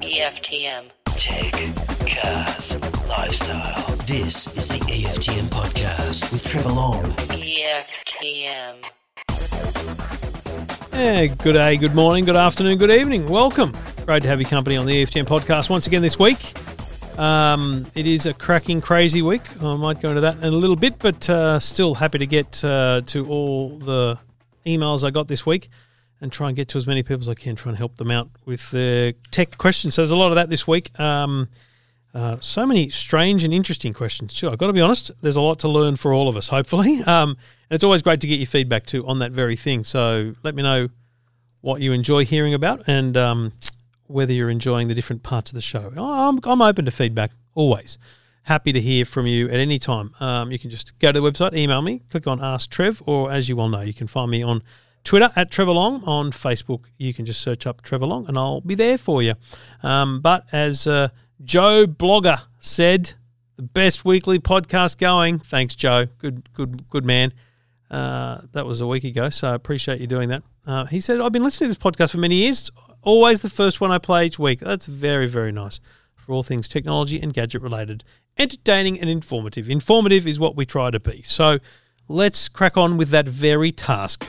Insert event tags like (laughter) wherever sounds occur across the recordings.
EFTM. Tech, cars, lifestyle. This is the EFTM podcast with Trevor Long. EFTM. Yeah, good day, good morning, good afternoon, good evening. Welcome. Great to have your company on the EFTM podcast once again this week. Um, it is a cracking, crazy week. I might go into that in a little bit, but uh, still happy to get uh, to all the emails I got this week and try and get to as many people as I can, try and help them out with their tech questions. So there's a lot of that this week. Um, uh, so many strange and interesting questions too. I've got to be honest. There's a lot to learn for all of us, hopefully. (laughs) Um, and it's always great to get your feedback too on that very thing. So let me know what you enjoy hearing about and um, whether you're enjoying the different parts of the show. I'm, I'm open to feedback always. Happy to hear from you at any time. Um, you can just go to the website, email me, click on Ask Trev, or as you well know, you can find me on Twitter at Trevor Long. On Facebook, you can just search up Trevor Long and I'll be there for you. Um, but as uh, Joe Blogger said, the best weekly podcast going. Thanks, Joe. Good, good, good man. Uh, that was a week ago, so I appreciate you doing that. Uh, he said, I've been listening to this podcast for many years. Always the first one I play each week. That's very, very nice for all things technology and gadget related. Entertaining and informative. Informative is what we try to be. So let's crack on with that very task.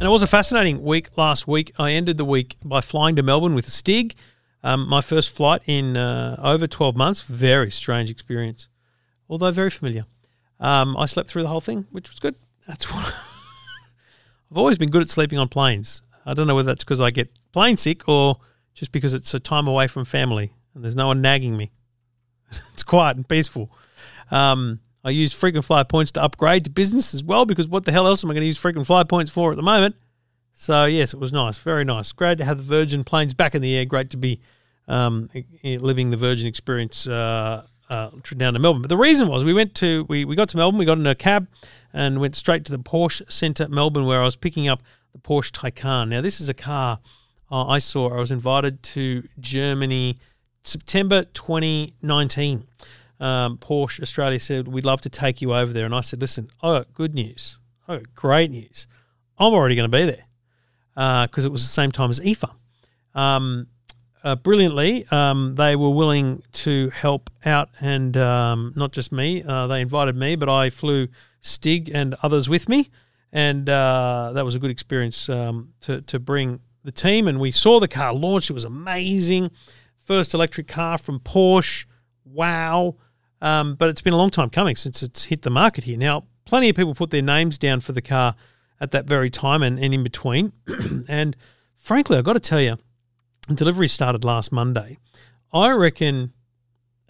And it was a fascinating week last week. I ended the week by flying to Melbourne with a Stig. Um, my first flight in uh, over 12 months. Very strange experience, although very familiar. Um, I slept through the whole thing, which was good. That's what (laughs) I've always been good at sleeping on planes. I don't know whether that's because I get plane sick or just because it's a time away from family and there's no one nagging me. (laughs) it's quiet and peaceful. Um, I used frequent flyer points to upgrade to business as well because what the hell else am I going to use frequent flyer points for at the moment? So yes, it was nice, very nice. Great to have the Virgin planes back in the air. Great to be um, living the Virgin experience uh, uh, down to Melbourne. But the reason was we went to we, we got to Melbourne, we got in a cab and went straight to the Porsche Centre Melbourne where I was picking up the Porsche Taycan. Now this is a car uh, I saw. I was invited to Germany September 2019 um, Porsche Australia said, We'd love to take you over there. And I said, Listen, I got good news. I got great news. I'm already going to be there because uh, it was the same time as IFA. Um, uh, brilliantly, um, they were willing to help out, and um, not just me. Uh, they invited me, but I flew Stig and others with me, and uh, that was a good experience um, to to bring the team. And we saw the car launch; it was amazing. First electric car from Porsche. Wow! Um, but it's been a long time coming since it's hit the market here. Now, plenty of people put their names down for the car at that very time and, and in between. (clears throat) and frankly, I've got to tell you, delivery started last Monday. I reckon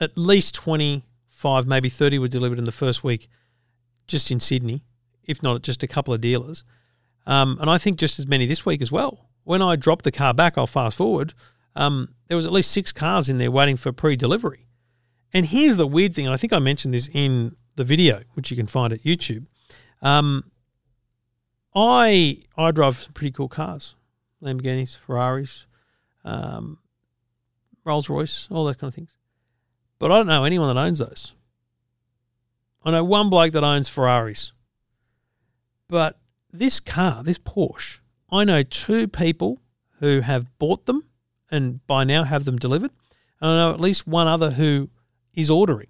at least 25, maybe 30 were delivered in the first week just in Sydney, if not just a couple of dealers. Um, and I think just as many this week as well. When I dropped the car back, I'll fast forward, um, there was at least six cars in there waiting for pre-delivery. And here's the weird thing. And I think I mentioned this in the video, which you can find at YouTube. Um, I I drive some pretty cool cars, Lamborghinis, Ferraris, um, Rolls Royce, all those kind of things. But I don't know anyone that owns those. I know one bloke that owns Ferraris. But this car, this Porsche, I know two people who have bought them and by now have them delivered. And I know at least one other who is ordering.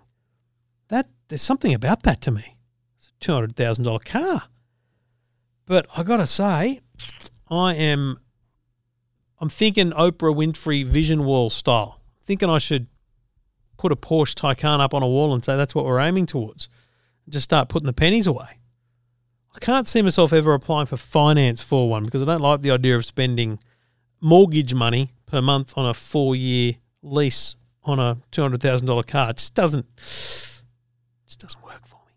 That there's something about that to me. It's a two hundred thousand dollar car. But I gotta say, I am I'm thinking Oprah Winfrey vision wall style. Thinking I should put a Porsche Taycan up on a wall and say that's what we're aiming towards. Just start putting the pennies away. I can't see myself ever applying for finance for one because I don't like the idea of spending mortgage money per month on a four year lease on a two hundred thousand dollar car. It just doesn't just doesn't work for me.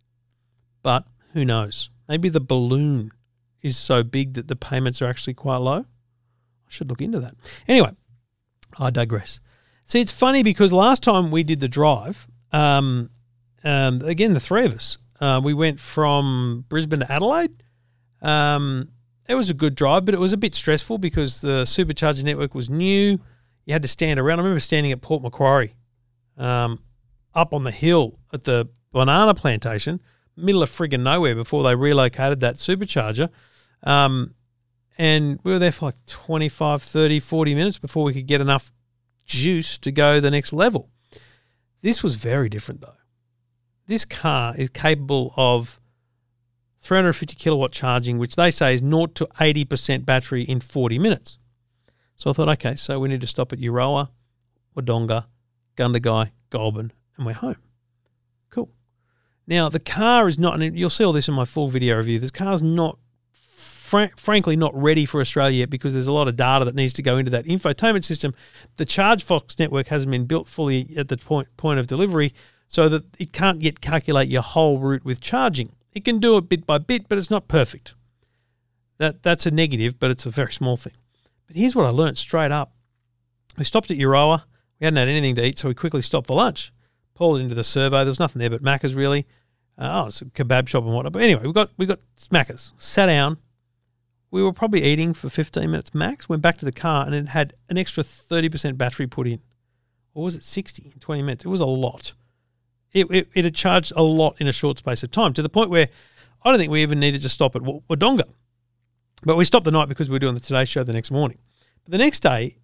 But who knows? Maybe the balloon is so big that the payments are actually quite low. I should look into that. Anyway, I digress. See, it's funny because last time we did the drive, um, um, again, the three of us, uh, we went from Brisbane to Adelaide. Um, it was a good drive, but it was a bit stressful because the supercharger network was new you had to stand around. I remember standing at Port Macquarie, um, up on the hill at the banana plantation, middle of friggin' nowhere before they relocated that supercharger. Um, and we were there for like 25, 30, 40 minutes before we could get enough juice to go the next level. This was very different though. This car is capable of 350 kilowatt charging, which they say is 0 to 80% battery in 40 minutes. So I thought, okay, so we need to stop at Euroa, Wodonga, Gundagai, Goulburn, and we're home. Cool. Now, the car is not, and you'll see all this in my full video review, this car's not, fr- frankly, not ready for Australia yet because there's a lot of data that needs to go into that infotainment system. The ChargeFox network hasn't been built fully at the point, point of delivery so that it can't yet calculate your whole route with charging. It can do it bit by bit, but it's not perfect. That That's a negative, but it's a very small thing. But here's what I learned straight up. We stopped at Euroa. We hadn't had anything to eat, so we quickly stopped for lunch. Pulled into the survey. There was nothing there but Macca's really. Uh, oh, it's a kebab shop and whatnot. But anyway, we got we got Macca's. Sat down. We were probably eating for 15 minutes max. Went back to the car and it had an extra 30% battery put in. Or was it 60 in 20 minutes? It was a lot. It, it, it had charged a lot in a short space of time to the point where I don't think we even needed to stop at Wodonga. But we stopped the night because we were doing the Today Show the next morning. But the next day,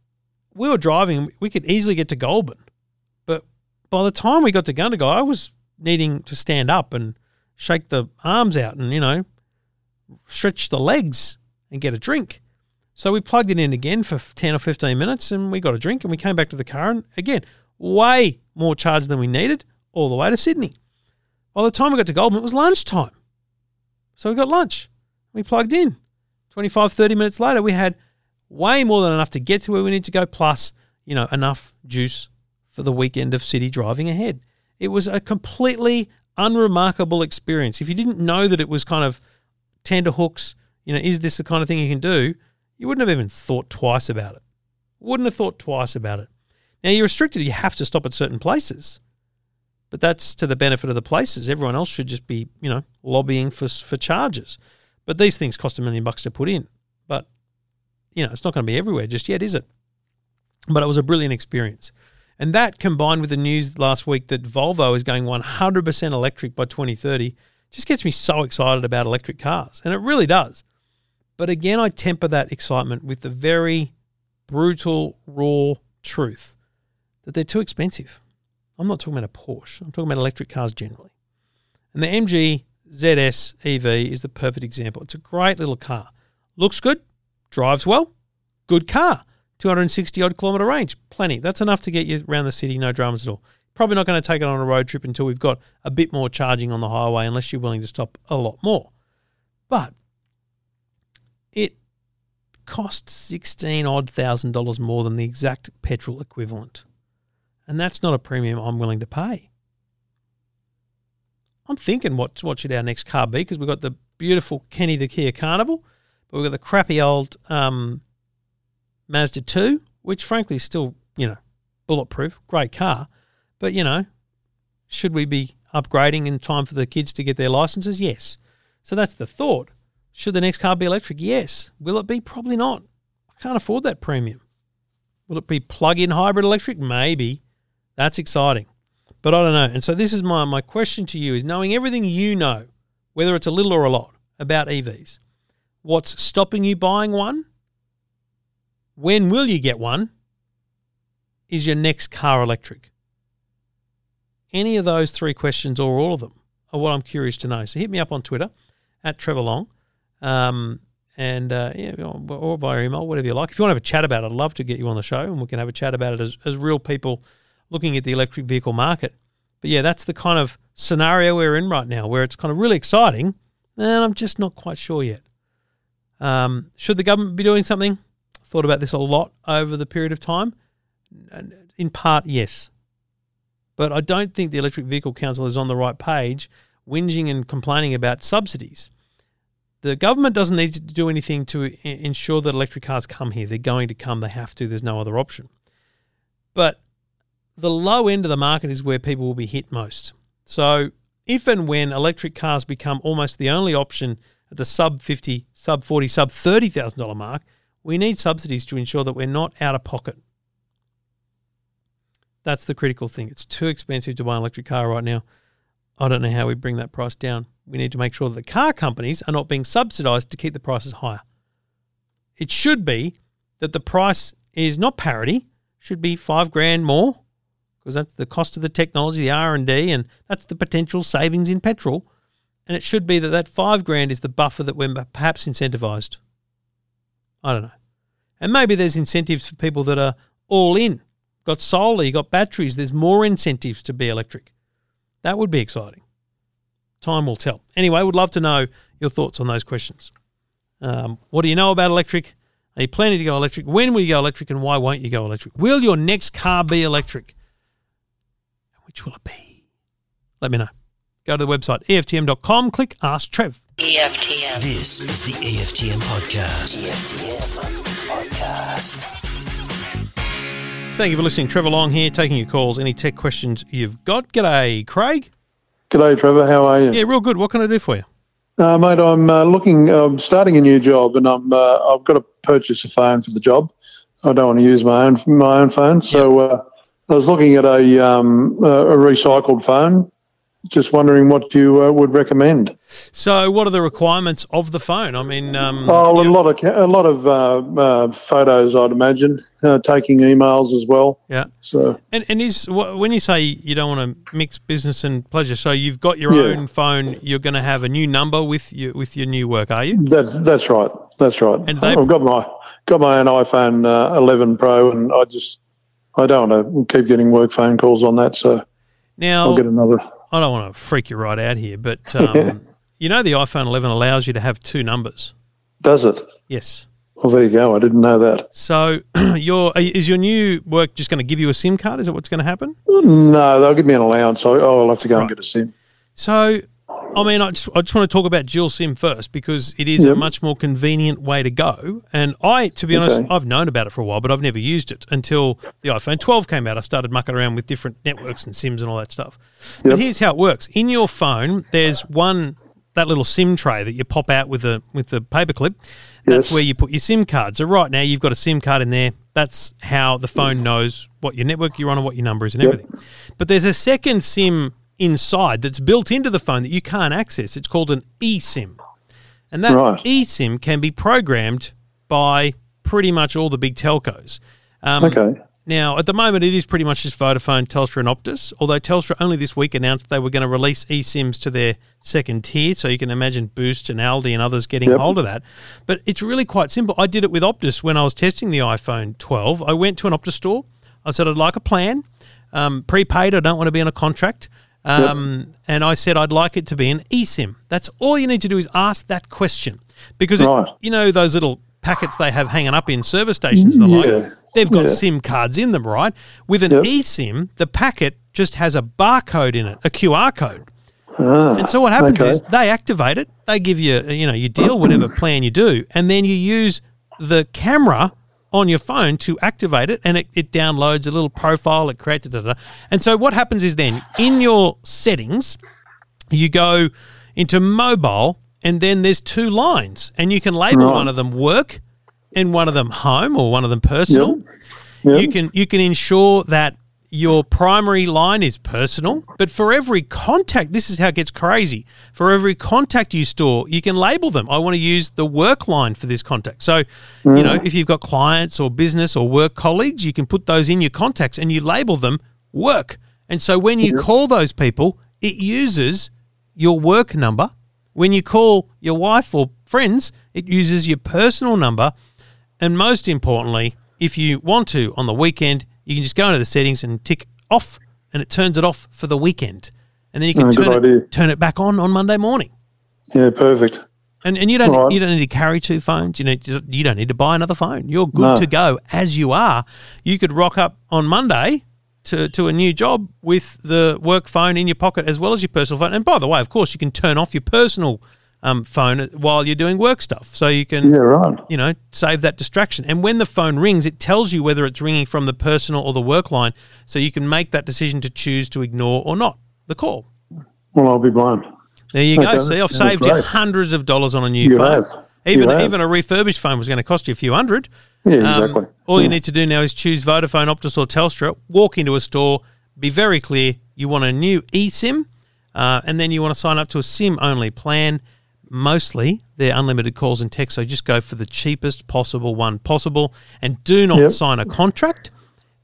we were driving. We could easily get to Goulburn. But by the time we got to Gundagai, I was needing to stand up and shake the arms out and, you know, stretch the legs and get a drink. So we plugged it in again for 10 or 15 minutes and we got a drink and we came back to the car and again, way more charge than we needed all the way to Sydney. By the time we got to Goulburn, it was lunchtime. So we got lunch. We plugged in. 25, 30 minutes later, we had way more than enough to get to where we need to go, plus, you know, enough juice for the weekend of city driving ahead. It was a completely unremarkable experience. If you didn't know that it was kind of tender hooks, you know, is this the kind of thing you can do? You wouldn't have even thought twice about it. Wouldn't have thought twice about it. Now you're restricted, you have to stop at certain places. But that's to the benefit of the places. Everyone else should just be, you know, lobbying for for charges. But these things cost a million bucks to put in. But, you know, it's not going to be everywhere just yet, is it? But it was a brilliant experience. And that combined with the news last week that Volvo is going 100% electric by 2030 just gets me so excited about electric cars. And it really does. But again, I temper that excitement with the very brutal, raw truth that they're too expensive. I'm not talking about a Porsche, I'm talking about electric cars generally. And the MG ZS EV is the perfect example. It's a great little car. Looks good, drives well, good car. 260 odd kilometre range, plenty. That's enough to get you around the city, no dramas at all. Probably not going to take it on a road trip until we've got a bit more charging on the highway, unless you're willing to stop a lot more. But it costs 16 odd thousand dollars more than the exact petrol equivalent. And that's not a premium I'm willing to pay. I'm thinking what what should our next car be because we've got the beautiful Kenny the Kia Carnival, but we've got the crappy old um, Mazda 2, which frankly is still, you know, bulletproof, great car. But, you know, should we be upgrading in time for the kids to get their licenses? Yes. So that's the thought. Should the next car be electric? Yes. Will it be? Probably not. I can't afford that premium. Will it be plug in hybrid electric? Maybe. That's exciting. But I don't know. And so this is my, my question to you is knowing everything you know, whether it's a little or a lot, about EVs, what's stopping you buying one? When will you get one? Is your next car electric? Any of those three questions or all of them are what I'm curious to know. So hit me up on Twitter at Trevor Long. Um, and uh, yeah, or by email, whatever you like. If you want to have a chat about it, I'd love to get you on the show and we can have a chat about it as, as real people looking at the electric vehicle market. But yeah, that's the kind of scenario we're in right now where it's kind of really exciting, and I'm just not quite sure yet. Um, should the government be doing something? Thought about this a lot over the period of time. In part, yes. But I don't think the Electric Vehicle Council is on the right page, whinging and complaining about subsidies. The government doesn't need to do anything to ensure that electric cars come here. They're going to come, they have to, there's no other option. But the low end of the market is where people will be hit most. So, if and when electric cars become almost the only option at the sub 50, sub 40, sub $30,000 mark, we need subsidies to ensure that we're not out of pocket. That's the critical thing. It's too expensive to buy an electric car right now. I don't know how we bring that price down. We need to make sure that the car companies are not being subsidized to keep the prices higher. It should be that the price is not parity, should be five grand more because that's the cost of the technology, the R and that's the potential savings in petrol. And it should be that that five grand is the buffer that we're perhaps incentivized. I don't know. And maybe there's incentives for people that are all in, got solar, you got batteries. There's more incentives to be electric. That would be exciting. Time will tell. Anyway, would love to know your thoughts on those questions. Um, what do you know about electric? Are you planning to go electric? When will you go electric and why won't you go electric? Will your next car be electric? Which will it be? Let me know. Go to the website, EFTM.com, click Ask Trev. EFTM. This is the EFTM podcast. EFTM podcast. Thank you for listening. Trevor Long here, taking your calls. Any tech questions you've got? G'day, Craig. G'day, Trevor. How are you? Yeah, real good. What can I do for you? Uh, mate, I'm uh, looking. I'm starting a new job, and I'm. Uh, I've got to purchase a phone for the job. I don't want to use my own my own phone, so uh, I was looking at a um, a recycled phone. Just wondering what you uh, would recommend. So, what are the requirements of the phone? I mean, um, Oh, a lot of a lot of uh, uh, photos, I'd imagine. Uh, taking emails as well. yeah. So And, and is when you say you don't want to mix business and pleasure, so you've got your Yeah. own phone. You're going to have a new number with you with your new work, are you? that's that's right. That's right. And they- I've got my got my own iPhone uh, 11 Pro, and I just I don't want to keep getting work phone calls on that. So Now, I'll get another. I don't want to freak you right out here, but (laughs) um, you know the iPhone 11 allows you to have two numbers. Does it? Yes. Well, there you go. I didn't know that. So, (clears throat) your is your new work just going to give you a SIM card? Is that what's going to happen? No, they'll give me an allowance. So I'll have to go and get a SIM. So, I mean, I just, I just want to talk about dual SIM first because it is a much more convenient way to go. And I, to be honest, I've known about it for a while, but I've never used it until the iPhone 12 came out. I started mucking around with different networks and SIMs and all that stuff. But here's how it works: in your phone, there's one that little SIM tray that you pop out with a with the paperclip. That's Yes. where you put your SIM card. So right now you've got a SIM card in there. That's how the phone knows what your network you're on and what your number is and Yep. everything. But there's a second SIM inside that's built into the phone that you can't access. It's called an eSIM. And that Right. eSIM can be programmed by pretty much all the big telcos. Um, Okay. Now, at the moment, it is pretty much just Vodafone, Telstra, and Optus. Although Telstra only this week announced they were going to release eSIMs to their second tier, so you can imagine Boost and Aldi and others getting Yep. hold of that. But it's really quite simple. I did it with Optus when I was testing the iPhone 12. I went to an Optus store. I said I'd like a plan, um, prepaid. I don't want to be on a contract. Um, And I said I'd like it to be an eSIM. That's all you need to do is ask that question because it- you know those little packets they have hanging up in service stations and the like. They've got Yeah. SIM cards in them, right? With an Yep. eSIM, the packet just has a barcode in it, a QR code. Ah, And so what happens okay. is they activate it, they give you, you know, you deal whatever (clears throat) plan you do, and then you use the camera on your phone to activate it, and it, it downloads a little profile, it creates da, da, da. And so what happens is then in your settings, you go into mobile, and then there's two lines, and you can label Right. one of them work and one of them home or one of them personal. Yep. You can you can ensure that your primary line is personal, but for every contact, this is how it gets crazy. For every contact you store, you can label them. I want to use the work line for this contact. So, you know, mm. if you've got clients or business or work colleagues, you can put those in your contacts and you label them work. And so when you mm-hmm. call those people, it uses your work number. When you call your wife or friends, it uses your personal number. And most importantly, if you want to on the weekend, you can just go into the settings and tick off, and it turns it off for the weekend. And then you can good turn it, turn it back on on Monday morning. Yeah, perfect. And, and you don't Right. you don't need to carry two phones. You know you don't need to buy another phone. You're good No. to go as you are. You could rock up on Monday to, to a new job with the work phone in your pocket as well as your personal phone. And by the way, of course, you can turn off your personal um, phone while you're doing work stuff, so you can Yeah, right. you know, save that distraction. And when the phone rings, it tells you whether it's ringing from the personal or the work line, so you can make that decision to choose to ignore or not the call. Well, I'll be blind. There you go. See, I've saved you hundreds of dollars on a new You phone. have. Even even a refurbished phone was going to cost you a few hundred. Yeah, Um, exactly. all you need to do now is choose Vodafone, Optus, or Telstra. Walk into a store. Be very clear. You want a new eSIM. uh, and then you want to sign up to a SIM only plan. Mostly they're unlimited calls and text, so just go for the cheapest possible one possible, and do not Yep. sign a contract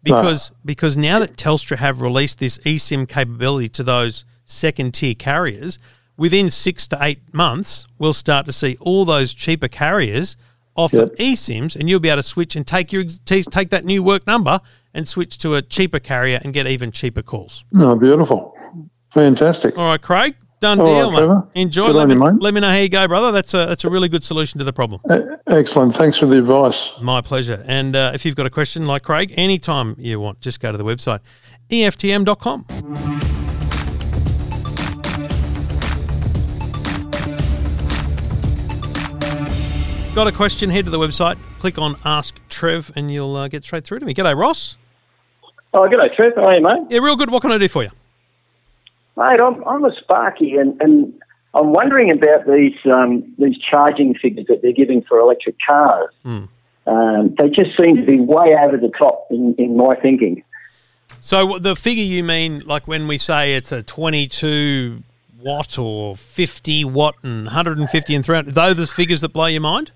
because because now that Telstra have released this eSIM capability to those second tier carriers, within six to eight months, we'll start to see all those cheaper carriers offer Yep. eSIMs, and you'll be able to switch and take your take that new work number and switch to a cheaper carrier and get even cheaper calls. Oh, beautiful. Fantastic. All right, Craig, done All right, deal, mate. Trevor. Enjoy. Good Let on me, you, mate. let me know how you go, brother. That's a that's a really good solution to the problem. E- Excellent. Thanks for the advice. My pleasure. And uh, if you've got a question like Craig, anytime you want, just go to the website, EFTM.com. Got a question, head to the website, click on Ask Trev, and you'll uh, get straight through to me. G'day, Ross. Oh, g'day, Trev. How are you, mate? Yeah, real good. What can I do for you? Mate, I'm, I'm a Sparky, and, and I'm wondering about these um, these charging figures that they're giving for electric cars. Hmm. Um, they just seem to be way over the top in, in my thinking. So the figure you mean, like when we say it's a 22 watt or 50 watt and 150 and 300, those are the figures that blow your mind?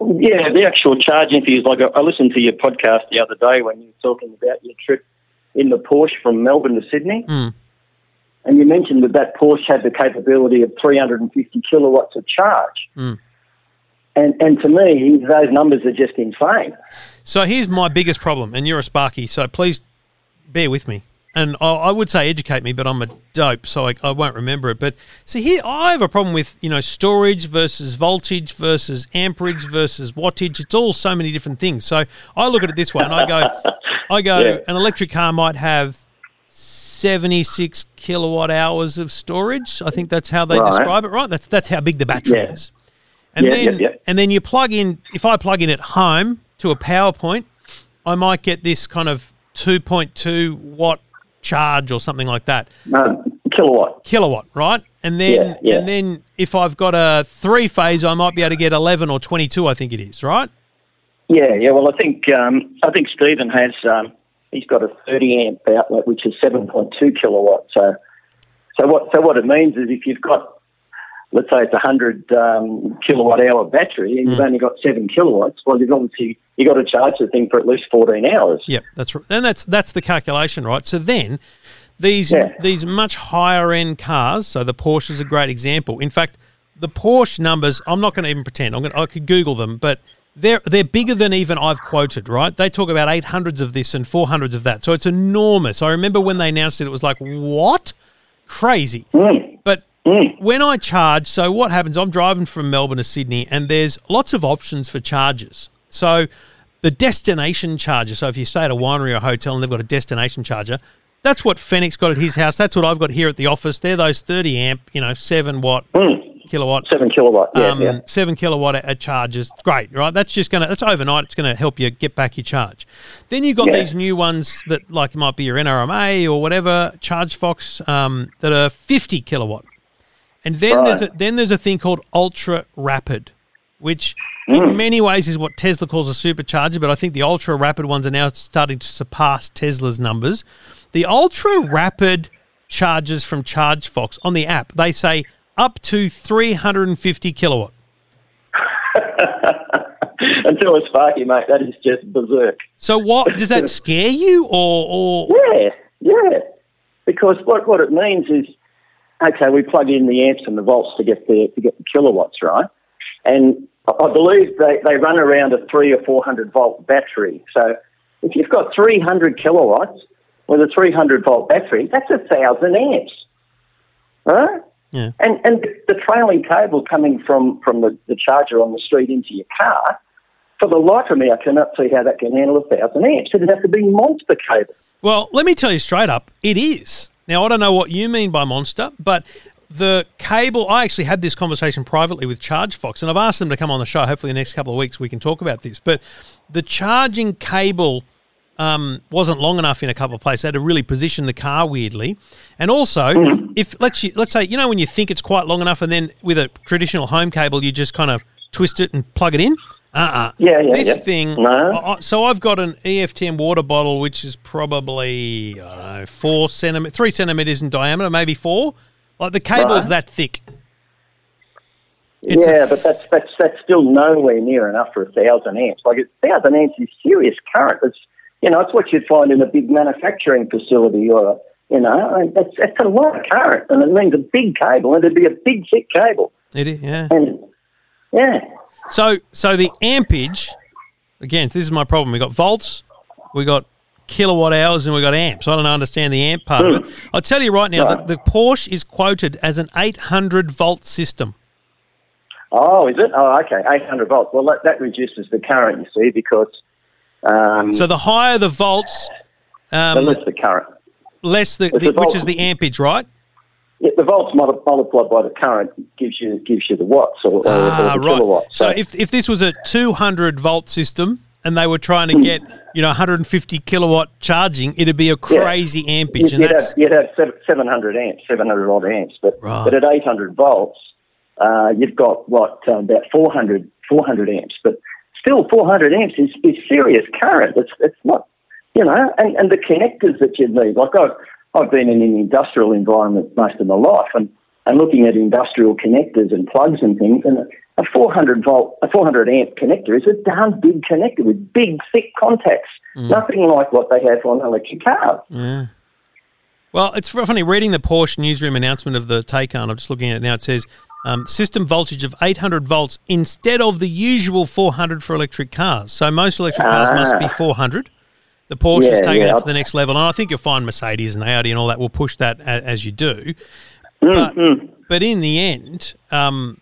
Yeah, the actual charging figures. Like I, listened to your podcast the other day when you were talking about your trip in the Porsche from Melbourne to Sydney, Hmm. And you mentioned that that Porsche had the capability of 350 kilowatts of charge. Hmm. And and to me, those numbers are just insane. So here's my biggest problem, and you're a Sparky, so please bear with me. And I, I would say educate me, but I'm a dope, so I, I won't remember it. But see, here I have a problem with you know storage versus voltage versus amperage versus wattage. It's all so many different things. So I look at it this way, and I go, (laughs) I go, Yeah. an electric car might have 76 kilowatt hours of storage. I think that's how they Right. describe it, right? That's that's how big the battery Yeah. is. And Yeah, then yeah, and then you plug in if I plug in at home to a power point, I might get this kind of 2.2 watt charge or something like that. Um, kilowatt. Kilowatt, right? And then and then if I've got a three phase, I might be able to get 11 or 22, I think it is, right? Yeah, yeah. Well, I think um, I think Stephen has. Um, he's got a 30 amp outlet, which is 7.2 kilowatts. So, so what? So what it means is if you've got, let's say it's a 100 um, kilowatt hour battery, and you've Hmm. only got seven kilowatts. Well, you've obviously you got to charge the thing for at least 14 hours. Yep, that's r- and that's that's the calculation, right? So then these Yeah. these much higher end cars, so the Porsche is a great example. In fact, the Porsche numbers, I'm not going to even pretend. I'm going I could Google them, but they're they're bigger than even I've quoted, right? They talk about 800s of this and 400s of that. So it's enormous. I remember when they announced it, it was like, what? Crazy. Mm. But when I charge, so what happens? I'm driving from Melbourne to Sydney, and there's lots of options for charges. So the destination charger. So if you stay at a winery or a hotel and they've got a destination charger, that's what Fenech's got at his house. That's what I've got here at the office. They're those 30 amp, you know, seven watt, kilowatt, Seven kilowatt. Yeah, um, yeah. seven kilowatt at charges. Great, right? That's just gonna that's overnight. It's gonna help you get back your charge. Then you've got Yeah. these new ones that like might be your NRMA or whatever ChargeFox um, that are fifty kilowatt. And then there's a, then there's a thing called ultra rapid, which Hmm. in many ways is what Tesla calls a supercharger, but I think the ultra rapid ones are now starting to surpass Tesla's numbers. The ultra rapid chargers from ChargeFox on the app, they say up to 350 kilowatt. (laughs) Until a Sparky, mate, that is just berserk. So what does that (laughs) scare you or or Yeah, yeah. Because what what it means is, okay, we plug in the amps and the volts to get the to get the kilowatts, right? And I I believe they, they run around a three or four hundred volt battery. So if you've got three hundred kilowatts with a three hundred volt battery, that's a thousand amps, right? Yeah. And and the trailing cable coming from from the, the charger on the street into your car. For the life of me, I cannot see how that can handle a thousand amps. It'd have to be monster cable. Well, let me tell you straight up, it is. Now, I don't know what you mean by monster, but the cable, I actually had this conversation privately with ChargeFox, and I've asked them to come on the show. Hopefully, the next couple of weeks we can talk about this. But the charging cable um, wasn't long enough in a couple of places. They had to really position the car weirdly. And also, if let's let's say you know when you think it's quite long enough, and then with a traditional home cable, you just kind of twist it and plug it in. Uh-uh. Yeah, yeah, This yeah. thing. No. I- so I've got an EFTM water bottle, which is probably I don't know four centimeters, three centimeters in diameter, maybe four, Like the cable's Right. that thick. It's yeah, f- but that's that's that's still nowhere near enough for a thousand amps. Like a thousand amps is serious current. It's you know, it's what you'd find in a big manufacturing facility or a, you know, and that's that's a lot of current, and it means a big cable, and it'd be a big thick cable, It is, yeah. and yeah, So, so the ampage, again, this is my problem. We got volts, we got kilowatt hours, and we got amps. I don't understand the amp part of it. Hmm. I'll tell you right now that Right. the Porsche is quoted as an 800 volt system. Oh, is it? Oh, okay, 800 volts. Well, that, that reduces the current, you see, because um, So the higher the volts, the um, less the current. less the, the the which is the ampage, right? Yeah, the volts multi- multiplied by the current gives you gives you the watts or, Ah, or the right. kilowatts. So if if this was a 200 volt system and they were trying to get you know 150 kilowatt charging, it'd be a crazy ampage, you'd, and you'd that's have, you'd have 700 amps, 700 odd amps, but Right. but at 800 volts, uh, you've got what um, about 400 400 amps, but still 400 amps is, is serious current. It's it's not you know, and, and the connectors that you need. Like I've I've been in an industrial environment most of my life, and and looking at industrial connectors and plugs and things, and a 400 volt, a 400 amp connector is a darn big connector with big, thick contacts. Mm. Nothing like what they have on electric cars. Well, it's funny reading the Porsche newsroom announcement of the Taycan. I'm just looking at it now. It says um, system voltage of 800 volts instead of the usual 400 for electric cars. So most electric cars must be Ah. 400. The Porsche is Yeah, taking yeah. it to the next level, and I think you'll find Mercedes and Audi and all that will push that a, as you do. Mm, But, but in the end, um,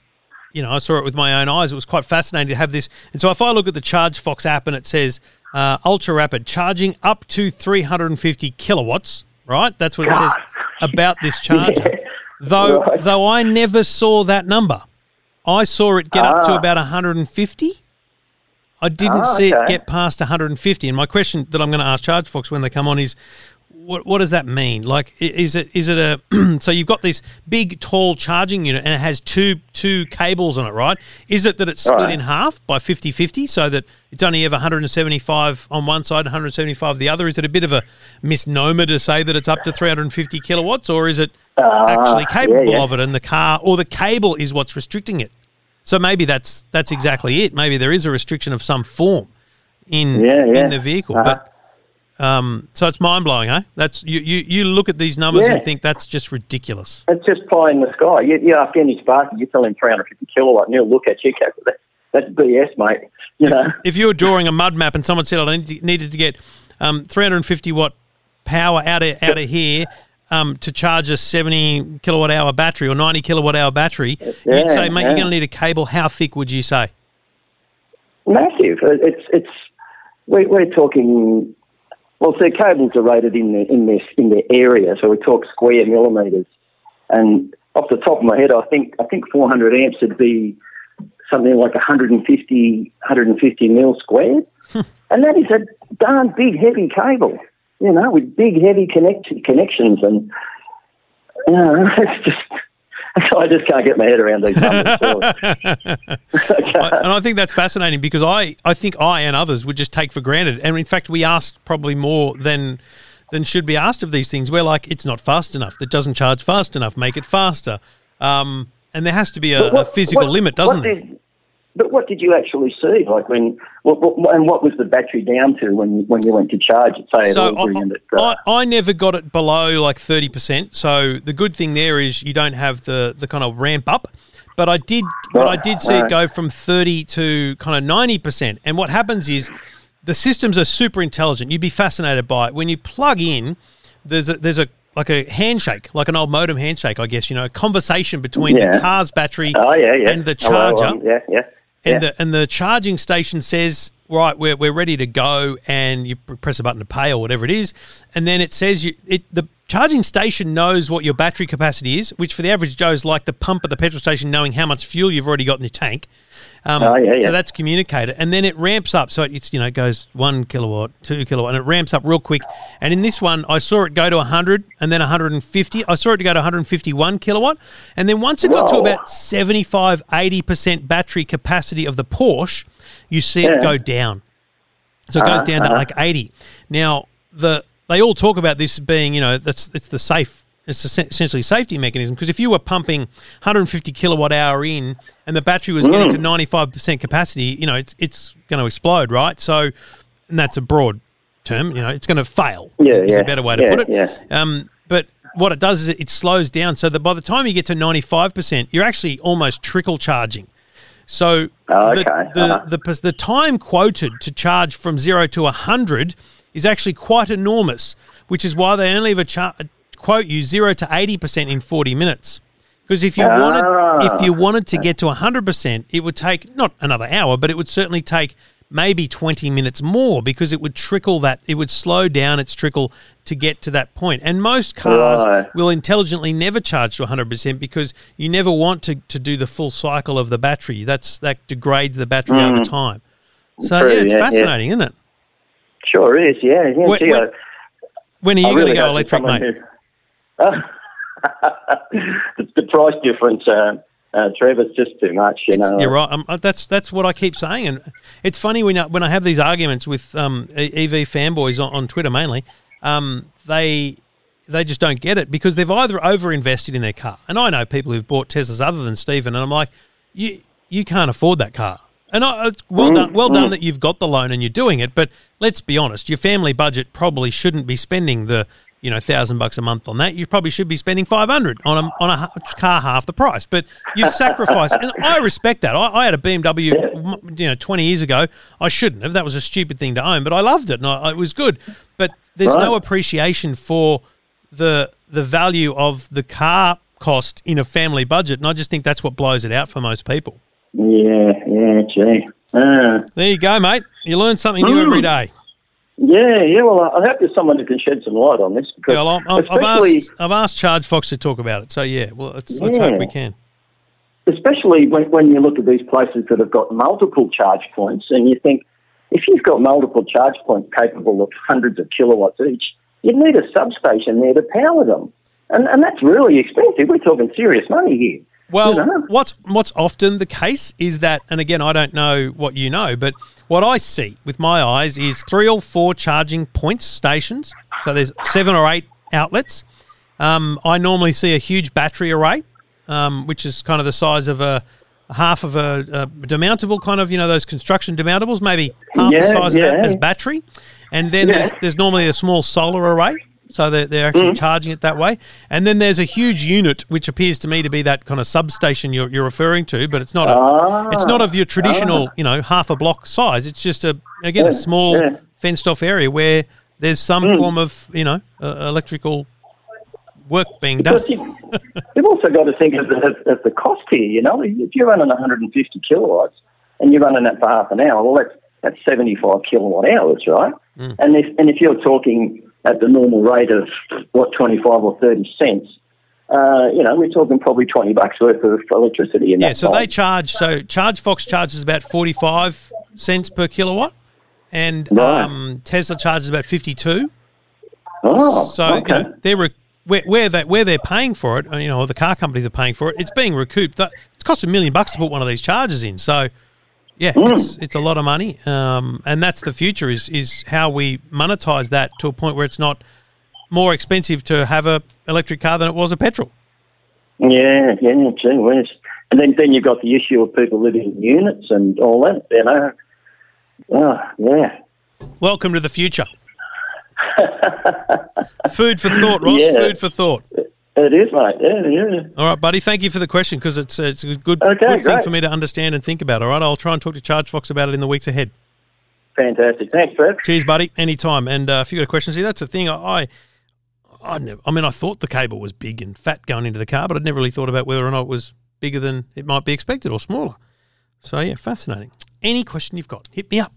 you know, I saw it with my own eyes. It was quite fascinating to have this. And so if I look at the Charge Fox app and it says uh, ultra rapid charging up to 350 kilowatts, right? That's what it says about this (laughs) charger. Though, Right. though I never saw that number. I saw it get up to Ah. about 150. I didn't Ah, see it get past 150. And my question that I'm going to ask Charge Fox when they come on is, what, what does that mean? Like, is it is it a (clears throat) so you've got this big tall charging unit and it has two two cables on it, right? Is it that it's split Right. in half by 50-50 so that it's only ever 175 on one side, 175 the other? Is it a bit of a misnomer to say that it's up to 350 kilowatts, or is it actually capable Ah, yeah. of it? And the car or the cable is what's restricting it. So maybe that's that's exactly it. Maybe there is a restriction of some form in Yeah, yeah. in the vehicle, Uh-huh. but. Um, so it's mind blowing, eh? That's you, you. You look at these numbers Yeah. and think that's just ridiculous. It's just pie in the sky. You, you ask any Sparky, you tell him 350 kilowatt, and he'll look at you and "That- that's BS, mate. You know? If you were drawing a mud map and someone said I need- needed to get um, 350 watt power out of out of here um, to charge a 70 kilowatt hour battery or 90 kilowatt hour battery, you'd say, mate, you're going to need a cable. How thick would you say? Massive. It's, it's, we, we're talking, well, so cables are rated in their, in, their, in their area, so we talk square millimetres. And off the top of my head, I think, I think 400 amps would be something like 150, 150 mil squared. Hmm. and that is a darn big, heavy cable, you know, with big, heavy connect- connections. And, you know, (laughs) it's just, (laughs) I just can't get my head around these numbers. (laughs) (laughs) And I think that's fascinating because I, I think I and others would just take for granted. And in fact, we asked probably more than than should be asked of these things. We're like, it's not fast enough. It doesn't charge fast enough. Make it faster. Um, and there has to be a, what- a physical what- limit, doesn't there? But what did you actually see? Like when, what, what, and what was the battery down to when when you went to charge it? Say So I, at, uh, I, I never got it below like thirty percent. So the good thing there is you don't have the the kind of ramp up. But I did, but I did see it go from thirty to kind of ninety percent. And what happens is the systems are super intelligent. You'd be fascinated by it when you plug in. There's a there's a like a handshake, like an old modem handshake, I guess. You know, a conversation between the car's battery oh yeah, yeah, and the charger yeah, yeah, and yeah. the and the charging station says right we're, we're ready to go and you press a button to pay or whatever it is and then it says you it the charging station knows what your battery capacity is which for the average joe is like the pump at the petrol station knowing how much fuel you've already got in your tank um, Oh, yeah, so that's communicated. And then it ramps up. So it's you know goes one kilowatt two kilowatt and it ramps up real quick. And in this one i saw it go to 100 and then 150 i saw it go to 151 kilowatt. And then once it got to about 75 80% battery capacity of the Porsche, you see it Yeah. go down. So it goes Uh-huh, down to like 80. Now, the they all talk about this being, you know, that's it's the safe it's essentially a safety mechanism because if you were pumping 150 kilowatt hour in and the battery was getting to 95% capacity, you know, it's it's going to explode, right? So, and that's a broad term, you know, it's going to fail. Yeah, is yeah. a better way to Yeah, put it. yeah. Um, but what it does is it, slows down so that by the time you get to 95%, you're actually almost trickle charging. So Oh, the, okay. the, Uh-huh. the, the time quoted to charge from zero to 100 is actually quite enormous, which is why they only ever char- quote you zero to 80% in 40 minutes. Because if you wanted Ah. if you wanted to get to 100%, it would take not another hour, but it would certainly take maybe 20 minutes more because it would trickle that it would slow down its trickle to get to that point. And most cars Right. will intelligently never charge to 100% because you never want to, to do the full cycle of the battery. That's that degrades the battery over time. So Mm. True, yeah, it's yeah, yeah. fascinating, isn't it? Sure is, yeah. yeah When- gee, when- I- When are you I going to go electric, mate? who- (laughs) the, the price difference, uh, uh, Trevor's just too much, you know. You're right. Um, uh, that's that's what I keep saying, and it's funny when I, when I have these arguments with um, EV fanboys on, on Twitter mainly. Um, they they just don't get it because they've either overinvested in their car, and I know people who've bought Teslas other than Stephen, and I'm like, you you can't afford that car. And I, it's well done, well done that you've got the loan and you're doing it. But let's be honest, your family budget probably shouldn't be spending the you know thousand bucks a month on that. You probably should be spending five hundred on a on a car half the price. But you've sacrificed, and I respect that. I, I had a BMW, you know, twenty years ago. I shouldn't have. That was a stupid thing to own, but I loved it and I, it was good. But there's no appreciation for the the value of the car cost in a family budget, and I just think that's what blows it out for most people. Yeah, yeah, gee. Uh, There you go, mate. You learn something new every day. Yeah, yeah. Well, I I hope there's someone who can shed some light on this because, Well, I'm, I've, I've especially, asked I've asked Charge Fox to talk about it. So yeah, well, let's, let's hope we can. especially when, when you look at these places that have got multiple charge points, and you think if you've got multiple charge points capable of hundreds of kilowatts each, you'd need a substation there to power them, and and that's really expensive. We're talking serious money here. Well, You know? what's what's often the case is that, and again, I don't know what you know, but what I see with my eyes is three or four charging points stations. So there's seven or eight outlets. Um, I normally see a huge battery array, um, which is kind of the size of a half of a, a demountable kind of you know those construction demountables, maybe half the Yeah, size of that yeah. as battery. And then Yeah. there's there's normally a small solar array, so they're, they're actually Mm-hmm. charging it that way. And then there's a huge unit, which appears to me to be that kind of substation you're, you're referring to, but it's not a Ah. it's not of your traditional you know half a block size. It's just a again a small yeah. fenced off area where there's some Mm. form of you know uh, electrical work being done. You, you've also got to think of the, of, of the cost here. You know, if you're running 150 kilowatts and you're running that for half an hour, well, that's that's 75 kilowatt hours, right? And if and if you're talking at the normal rate of what 25 or 30 cents, uh, you know, we're talking probably 20 bucks worth of electricity in Yeah, that. so time. they charge. So Charge Fox charges about forty five cents per kilowatt, and Right. um, Tesla charges about fifty two. oh, So okay. you know, they're re- where where they where they're paying for it, you know, or the car companies are paying for it. It's being recouped. It's cost a million bucks to put one of these charges in. So yeah, Hmm. it's it's a lot of money, um, and that's the future. Is is how we monetize that to a point where it's not more expensive to have a electric car than it was a petrol. Yeah, yeah, gee whiz. And then, then you've got the issue of people living in units and all that, you know. Oh, yeah. Welcome to the future. (laughs) Food for thought, Ross. Yeah. Food for thought. It is, mate. Yeah, yeah. All right, buddy. Thank you for the question because it's it's a good, Okay, good thing for me to understand and think about. All right, I'll try and talk to Charge Fox about it in the weeks ahead. Fantastic. Thanks, Trev. Cheers, buddy. Anytime. And uh, if you've got a question, see, that's the thing. I, I, I, never, I mean, I thought the cable was big and fat going into the car, but I'd never really thought about whether or not it was bigger than it might be expected or smaller. So, yeah, fascinating. Any question you've got, hit me up.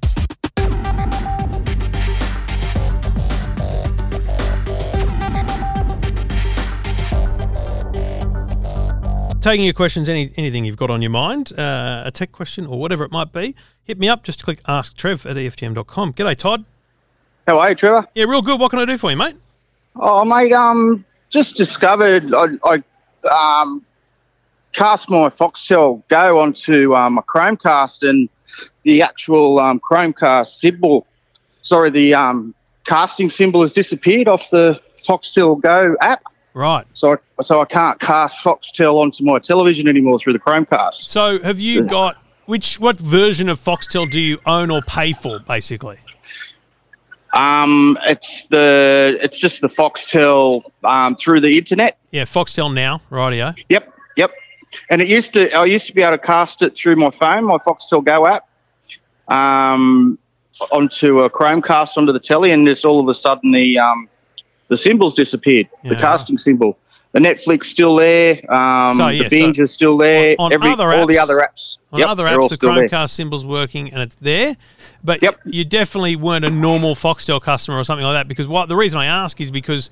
Taking your questions, any anything you've got on your mind, uh, a tech question or whatever it might be, hit me up. Just click Ask Trev at EFTM.com. G'day, Todd. How are you, Trevor? Yeah, real good. What can I do for you, mate? Oh, mate, um, just discovered I, I um, cast my Foxtel Go onto um, a Chromecast and the actual um, Chromecast symbol, sorry, the um, casting symbol has disappeared off the Foxtel Go app. Right. So I, so I can't cast Foxtel onto my television anymore through the Chromecast. So have you got which what version of Foxtel do you own or pay for basically? Um, it's the it's just the Foxtel um, through the internet. Yeah, Foxtel now, rightio. Yep, yep. And it used to I used to be able to cast it through my phone, my Foxtel Go app, um, onto a Chromecast onto the telly, and just all of a sudden the um, the symbols disappeared. The casting symbol. The Netflix still there. Um, So, yeah, the Binge so is still there. on Every other all the other apps. On yep, other apps, the still there. Chromecast symbol's working and it's there, but Yep. you definitely weren't a normal Foxtel customer or something like that. Because what the reason I ask is because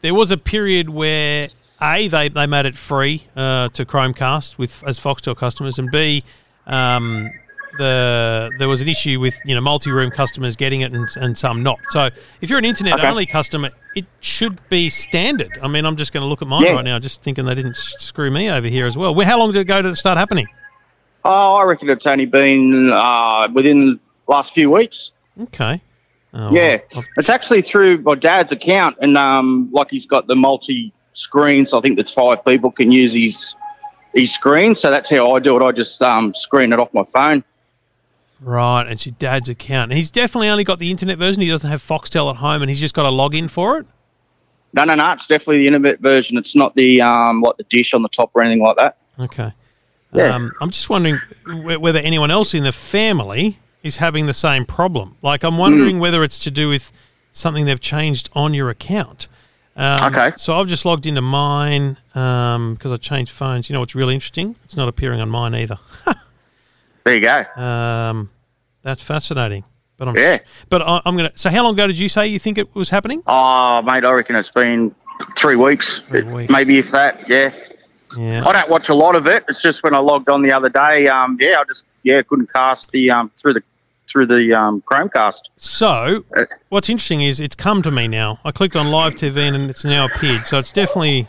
there was a period where a they, they made it free uh, to Chromecast with as Foxtel customers, and b um, the there was an issue with you know multi-room customers getting it and, and some not. So if you're an internet Okay. only customer, it should be standard. I mean, I'm just going to look at mine Yeah. right now, just thinking they didn't screw me over here as well. Well, How long did it go to start happening? Oh, I reckon it's only been uh, within the last few weeks. Okay. Oh, Yeah, well, it's actually through my dad's account, and um, like he's got the multi screens. I think there's five people can use his his screen, so that's how I do it. I just um, screen it off my phone. Right, and it's your dad's account. And he's definitely only got the internet version. He doesn't have Foxtel at home, and he's just got a login for it. No, no, no. It's definitely the internet version. It's not the um, like the dish on the top or anything like that. Okay. Yeah. Um, I'm just wondering wh- whether anyone else in the family is having the same problem. Like, I'm wondering whether it's to do with something they've changed on your account. Um, Okay. So I've just logged into mine because I changed phones. You know what's really interesting? It's not appearing on mine either. (laughs) There you go. Um, that's fascinating. But I'm Yeah. but I, I'm gonna. So how long ago did you say you think it was happening? Oh, mate, I reckon it's been three weeks, Three weeks. maybe if that. Yeah. Yeah. I don't watch a lot of it. It's just when I logged on the other day. Um, yeah, I just yeah couldn't cast the um through the through the um Chromecast. So, Uh, what's interesting is it's come to me now. I clicked on live TV and it's now appeared. So it's definitely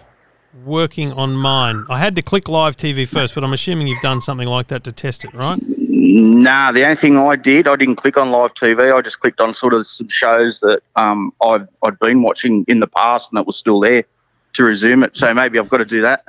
working on mine. I had to click live TV first, but I'm assuming you've done something like that to test it, right? Nah, the only thing I did, I didn't click on live TV. I just clicked on sort of some shows that um I've I'd been watching in the past and that was still there to resume it. So maybe I've got to do that.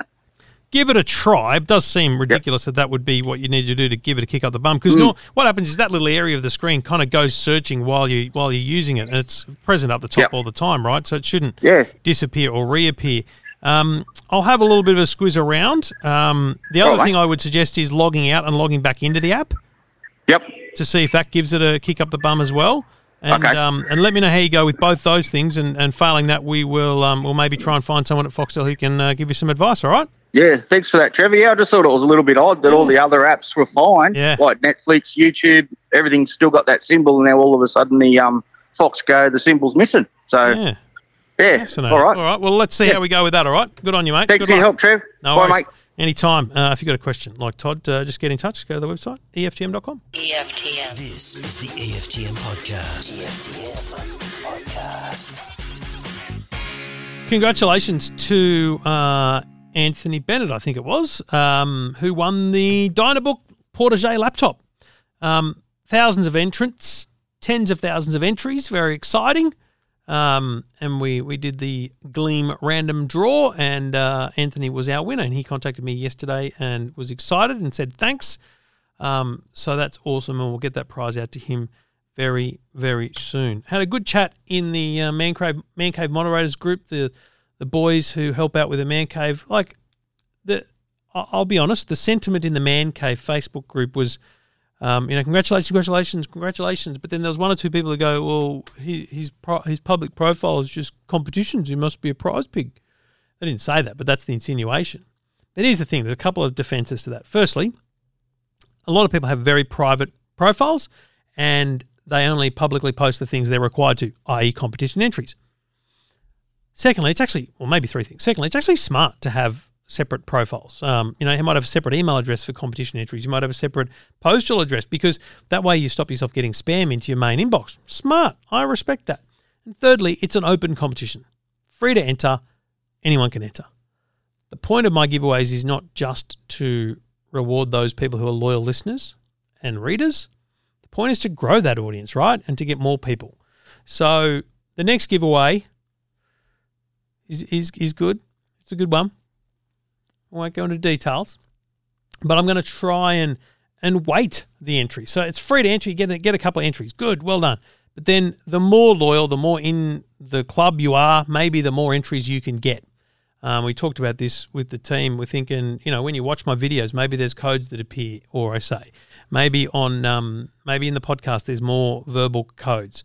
Give it a try. It does seem ridiculous that that would be what you need to do to give it a kick up the bum. Because what happens is that little area of the screen kind of goes searching while you while you're using it, and it's present up the top Yep. all the time, right? So it shouldn't Yeah. disappear or reappear. Um, I'll have a little bit of a squiz around. Um, the other Alright. thing I would suggest is logging out and logging back into the app. Yep. to see if that gives it a kick up the bum as well. And, Okay. um, and let me know how you go with both those things. And, and failing that, we will um, we'll maybe try and find someone at Foxtel who can uh, give you some advice. All right? Yeah, thanks for that, Trevor. Yeah, I just thought it was a little bit odd that all the other apps were fine, Yeah. like Netflix, YouTube, everything's still got that symbol, and now all of a sudden the um, Fox Go, the symbol's missing. So yeah, Yeah. Fascinating. all right. All right. Well, let's see how we go with that. All right. Good on you, mate. Thanks Good for your help, Trev. No Bye, worries. mate. Anytime. Uh, if you've got a question like Todd, uh, just get in touch. Go to the website, EFTM.com. EFTM. This is the EFTM podcast. EFTM podcast. Congratulations to uh, Anthony Bennett, I think it was, um, who won the Dynabook Portégé laptop. Um, thousands of entrants, tens of thousands of entries, very exciting. Um, and we, we did the Gleam random draw, and uh, Anthony was our winner. And he contacted me yesterday and was excited and said thanks. Um, so that's awesome, and we'll get that prize out to him very, very soon. Had a good chat in the uh, Man Cave Man Cave moderators group. The the boys who help out with the Man Cave, like the, I'll be honest, the sentiment in the Man Cave Facebook group was, um, you know, congratulations, congratulations, congratulations. But then there was one or two people who go, well, he, his pro, his public profile is just competitions. He must be a prize pig. They didn't say that, but that's the insinuation. But here's the thing: there's a couple of defenses to that. Firstly, a lot of people have very private profiles and they only publicly post the things they're required to, i.e., competition entries. Secondly, it's actually, well, maybe three things. Secondly, it's actually smart to have separate profiles. Um, you know, you might have a separate email address for competition entries. You might have a separate postal address because that way you stop yourself getting spam into your main inbox. Smart. I respect that. And thirdly, it's an open competition. Free to enter. Anyone can enter. The point of my giveaways is not just to reward those people who are loyal listeners and readers. The point is to grow that audience, right? And to get more people. So the next giveaway is is, is good. It's a good one. I won't go into details, but I'm going to try and and wait the entry. So it's free to enter. You get a, get a couple of entries. Good, well done. But then the more loyal, the more in the club you are, maybe the more entries you can get. Um, we talked about this with the team. We're thinking, you know, when you watch my videos, maybe there's codes that appear, or I say, maybe on, um, maybe in the podcast, there's more verbal codes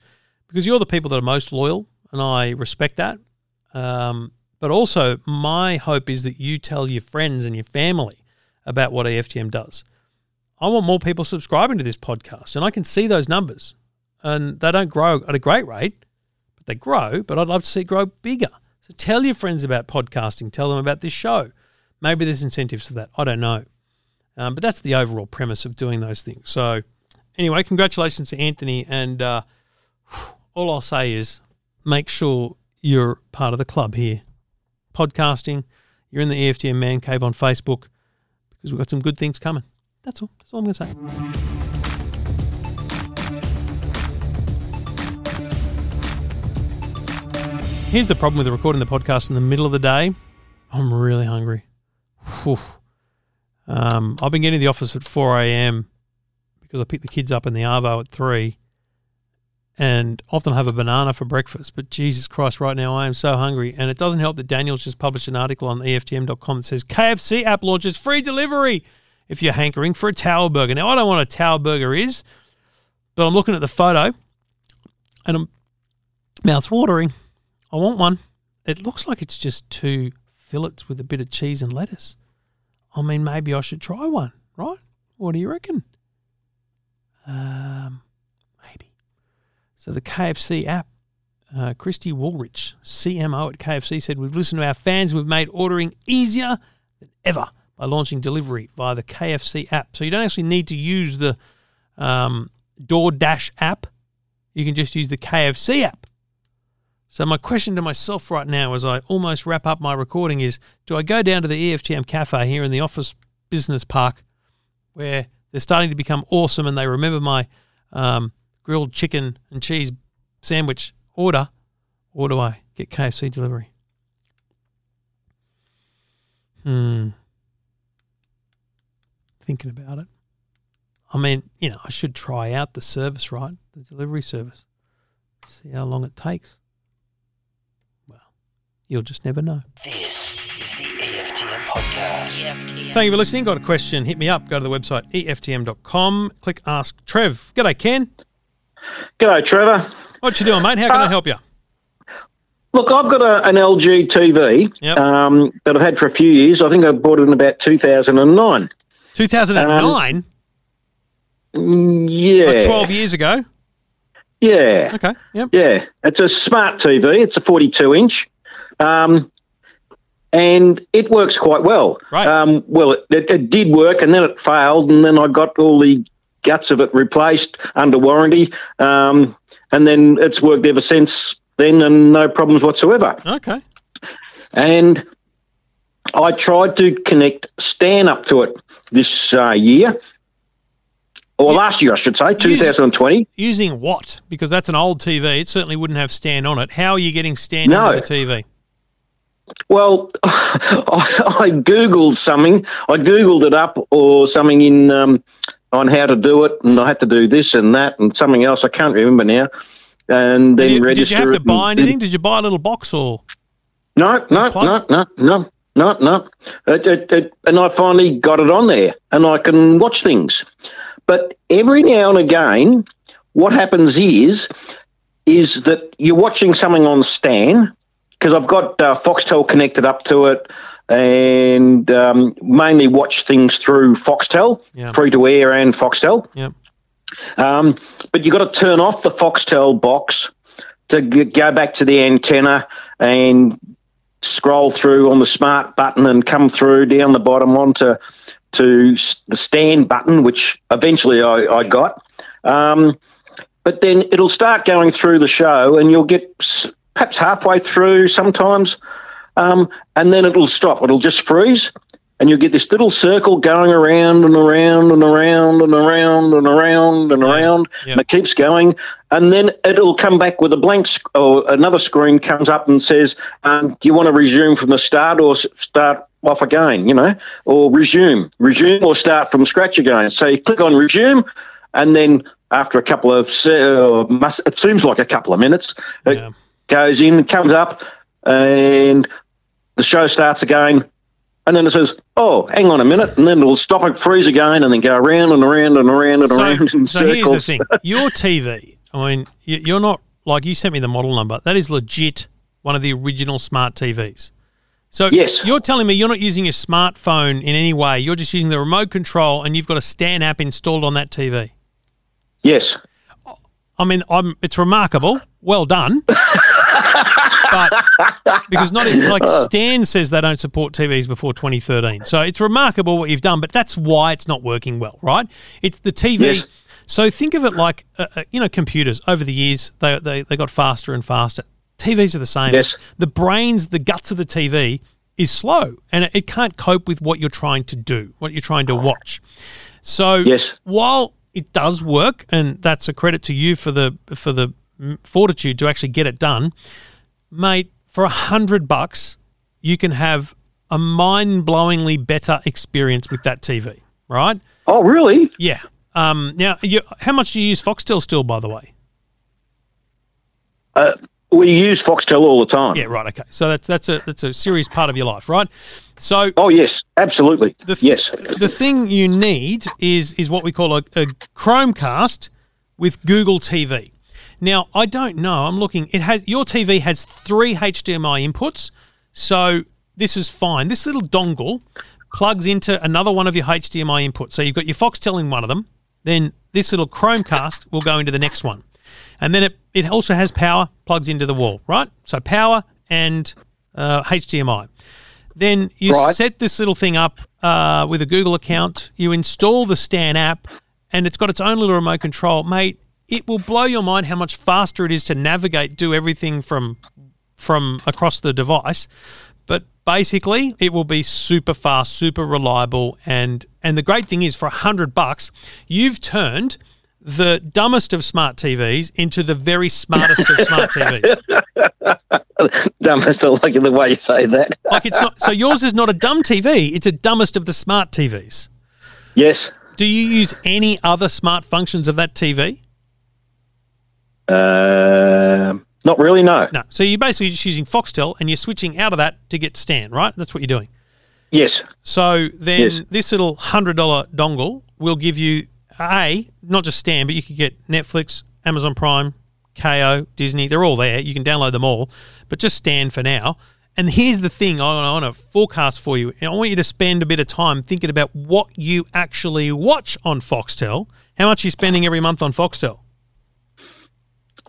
because you're the people that are most loyal, and I respect that. Um, but also, my hope is that you tell your friends and your family about what EFTM does. I want more people subscribing to this podcast, and I can see those numbers, and they don't grow at a great rate, but they grow. But I'd love to see it grow bigger. So tell your friends about podcasting. Tell them about this show. Maybe there's incentives for that. I don't know. Um, but that's the overall premise of doing those things. So, anyway, congratulations to Anthony. And uh, (sighs) all I'll say is make sure you're part of the club here. Podcasting, you're in the EFTM Man Cave on Facebook because we've got some good things coming. That's all. That's all I'm going to say. Here's the problem with recording the podcast in the middle of the day. I'm really hungry. Um, I've been getting to the office at 4 a.m. because I picked the kids up in the Arvo at 3 and often have a banana for breakfast. But Jesus Christ, right now I am so hungry. And it doesn't help that Daniel's just published an article on EFTM.com that says KFC app launches free delivery if you're hankering for a tower burger. Now, I don't know what a tower burger is, but I'm looking at the photo and I'm mouth watering. I want one. It looks like it's just two fillets with a bit of cheese and lettuce. I mean, maybe I should try one, right? What do you reckon? Um. So the KFC app, uh, Kristy Woolrych, CMO at KFC, said we've listened to our fans. We've made ordering easier than ever by launching delivery via the KFC app. So you don't actually need to use the um, DoorDash app. You can just use the KFC app. So my question to myself right now, as I almost wrap up my recording, is: Do I go down to the EFTM cafe here in the office business park, where they're starting to become awesome, and they remember my um, grilled chicken and cheese sandwich order, or do I get KFC delivery? Hmm. Thinking about it. I mean, you know, I should try out the service, right? The delivery service. See how long it takes. Well, you'll just never know. This is the EFTM podcast. EFTM. Thank you for listening. Got a question? Hit me up. Go to the website EFTM.com. Click Ask Trev. G'day, Ken. G'day, Trevor. What you doing, mate? How can I Uh, help you? Look, I've got a, an LG TV Yep. um, that I've had for a few years. I think I bought it in about 2009. 2009, Mm, Yeah. like 12 years ago. Yeah. Okay. Yep. Yeah. It's a smart TV. It's a 42 inch. Um, and it works quite well. Right. Um, well, it, it, it did work and then it failed, and then I got all the guts of it replaced under warranty. Um, and then it's worked ever since then and no problems whatsoever. Okay. and I tried to connect Stan up to it this uh, year, or last year, I should say, 2020. Using what? Because that's an old TV. It certainly wouldn't have Stan on it. How are you getting Stan No. into the TV? Well, (laughs) I, I googled something. I googled it up or something in um, on how to do it, and I had to do this and that and something else. I can't remember now. And then Did you, did you have to buy anything? Did you buy a little box or? No, no, no, no, no, no, no. It, it, it, and I finally got it on there, and I can watch things. But every now and again, what happens is, is that you're watching something on Stan because I've got uh, Foxtel connected up to it, and um, mainly watch things through Foxtel, Yeah. free to air and Foxtel. Yep. Um, but you've got to turn off the Foxtel box to g- go back to the antenna and scroll through on the smart button and come through down the bottom onto to s- the Stan button, which eventually I, I got. Um, but then it'll start going through the show, and you'll get s- perhaps halfway through sometimes, um, and then it'll stop. It'll just freeze, and you get this little circle going around and around and around and around and around and around, yeah. and it keeps going, and then it'll come back with a blank sc- or another screen comes up and says, um, "Do you want to resume from the start or s- start off again?" You know, or resume, resume, or start from scratch again. So you click on resume, and then after a couple of, uh, must, it seems like a couple of minutes, it Yeah. goes in, comes up, and the show starts again. And then it says, "Oh, hang on a minute," and then it'll stop and freeze again, and then go around and around and around and So, around in so here's the thing: (laughs) your TV. I mean, you- you're not like you sent me the model number. That is legit one of the original smart TVs. So Yes. you're telling me you're not using your smartphone in any way. You're just using the remote control, and you've got a Stan app installed on that TV. Yes, I mean, I'm, it's remarkable. Well done. (laughs) but because not even, (laughs) like Stan says they don't support TVs before 2013. So it's remarkable what you've done, but that's why it's not working well, right? It's the TV. Yes. So think of it like, uh, uh, you know, computers over the years, they, they, they got faster and faster. TVs are the same. Yes. The brains, the guts of the TV is slow and it, it can't cope with what you're trying to do, what you're trying to watch. So Yes. while it does work, and that's a credit to you for the for the fortitude to actually get it done, mate. For a hundred bucks, you can have a mind-blowingly better experience with that TV, right? Oh, really? Yeah. Um, now, you, how much do you use Foxtel still, by the way? Uh, we use Foxtel all the time. Yeah, right. Okay, so that's that's a that's a serious part of your life, right? So Oh, yes, absolutely. the th- yes. the thing you need is is what we call a, a Chromecast with Google TV. Now, I don't know. I'm looking. It has your TV has three HDMI inputs, so this is fine. This little dongle plugs into another one of your HDMI inputs. So you've got your Foxtel in one of them. Then this little Chromecast will go into the next one, and then it it also has power plugs into the wall, right? So power and uh, HDMI. Then you Right. set this little thing up uh, with a Google account. You install the Stan app, and it's got its own little remote control, mate. It will blow your mind how much faster it is to navigate, do everything from from across the device. But basically, it will be super fast, super reliable, and and the great thing is, for a hundred bucks, you've turned the dumbest of smart TVs into the very smartest of smart (laughs) TVs. Dumbest, I like the way you say that. (laughs) Like it's not. So yours is not a dumb TV; it's a dumbest of the smart TVs. Yes. Do you use any other smart functions of that TV? Um not really, no. No. So you're basically just using Foxtel, and you're switching out of that to get Stan, right? That's what you're doing. Yes. So then Yes. this little hundred dollar dongle will give you a not just Stan, but you could get Netflix, Amazon Prime, Kayo, Disney. They're all there. You can download them all, but just Stan for now. And here's the thing: I want to forecast for you. I want you to spend a bit of time thinking about what you actually watch on Foxtel. How much you're you spending every month on Foxtel?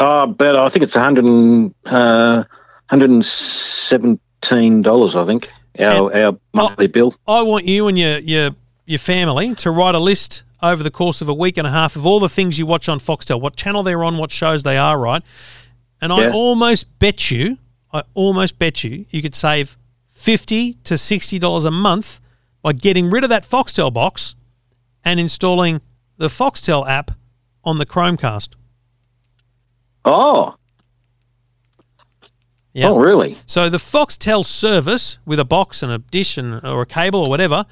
Oh, but I think it's 100 and, uh, $117, I think, our, our monthly bill. I want you and your your your family to write a list over the course of a week and a half of all the things you watch on Foxtel, what channel they're on, what shows they are, right? And I almost bet you, I almost bet you, you could save fifty to sixty dollars a month by getting rid of that Foxtel box and installing the Foxtel app on the Chromecast. Oh, Yeah. oh, really? So the Foxtel service with a box and a dish and or a cable or whatever,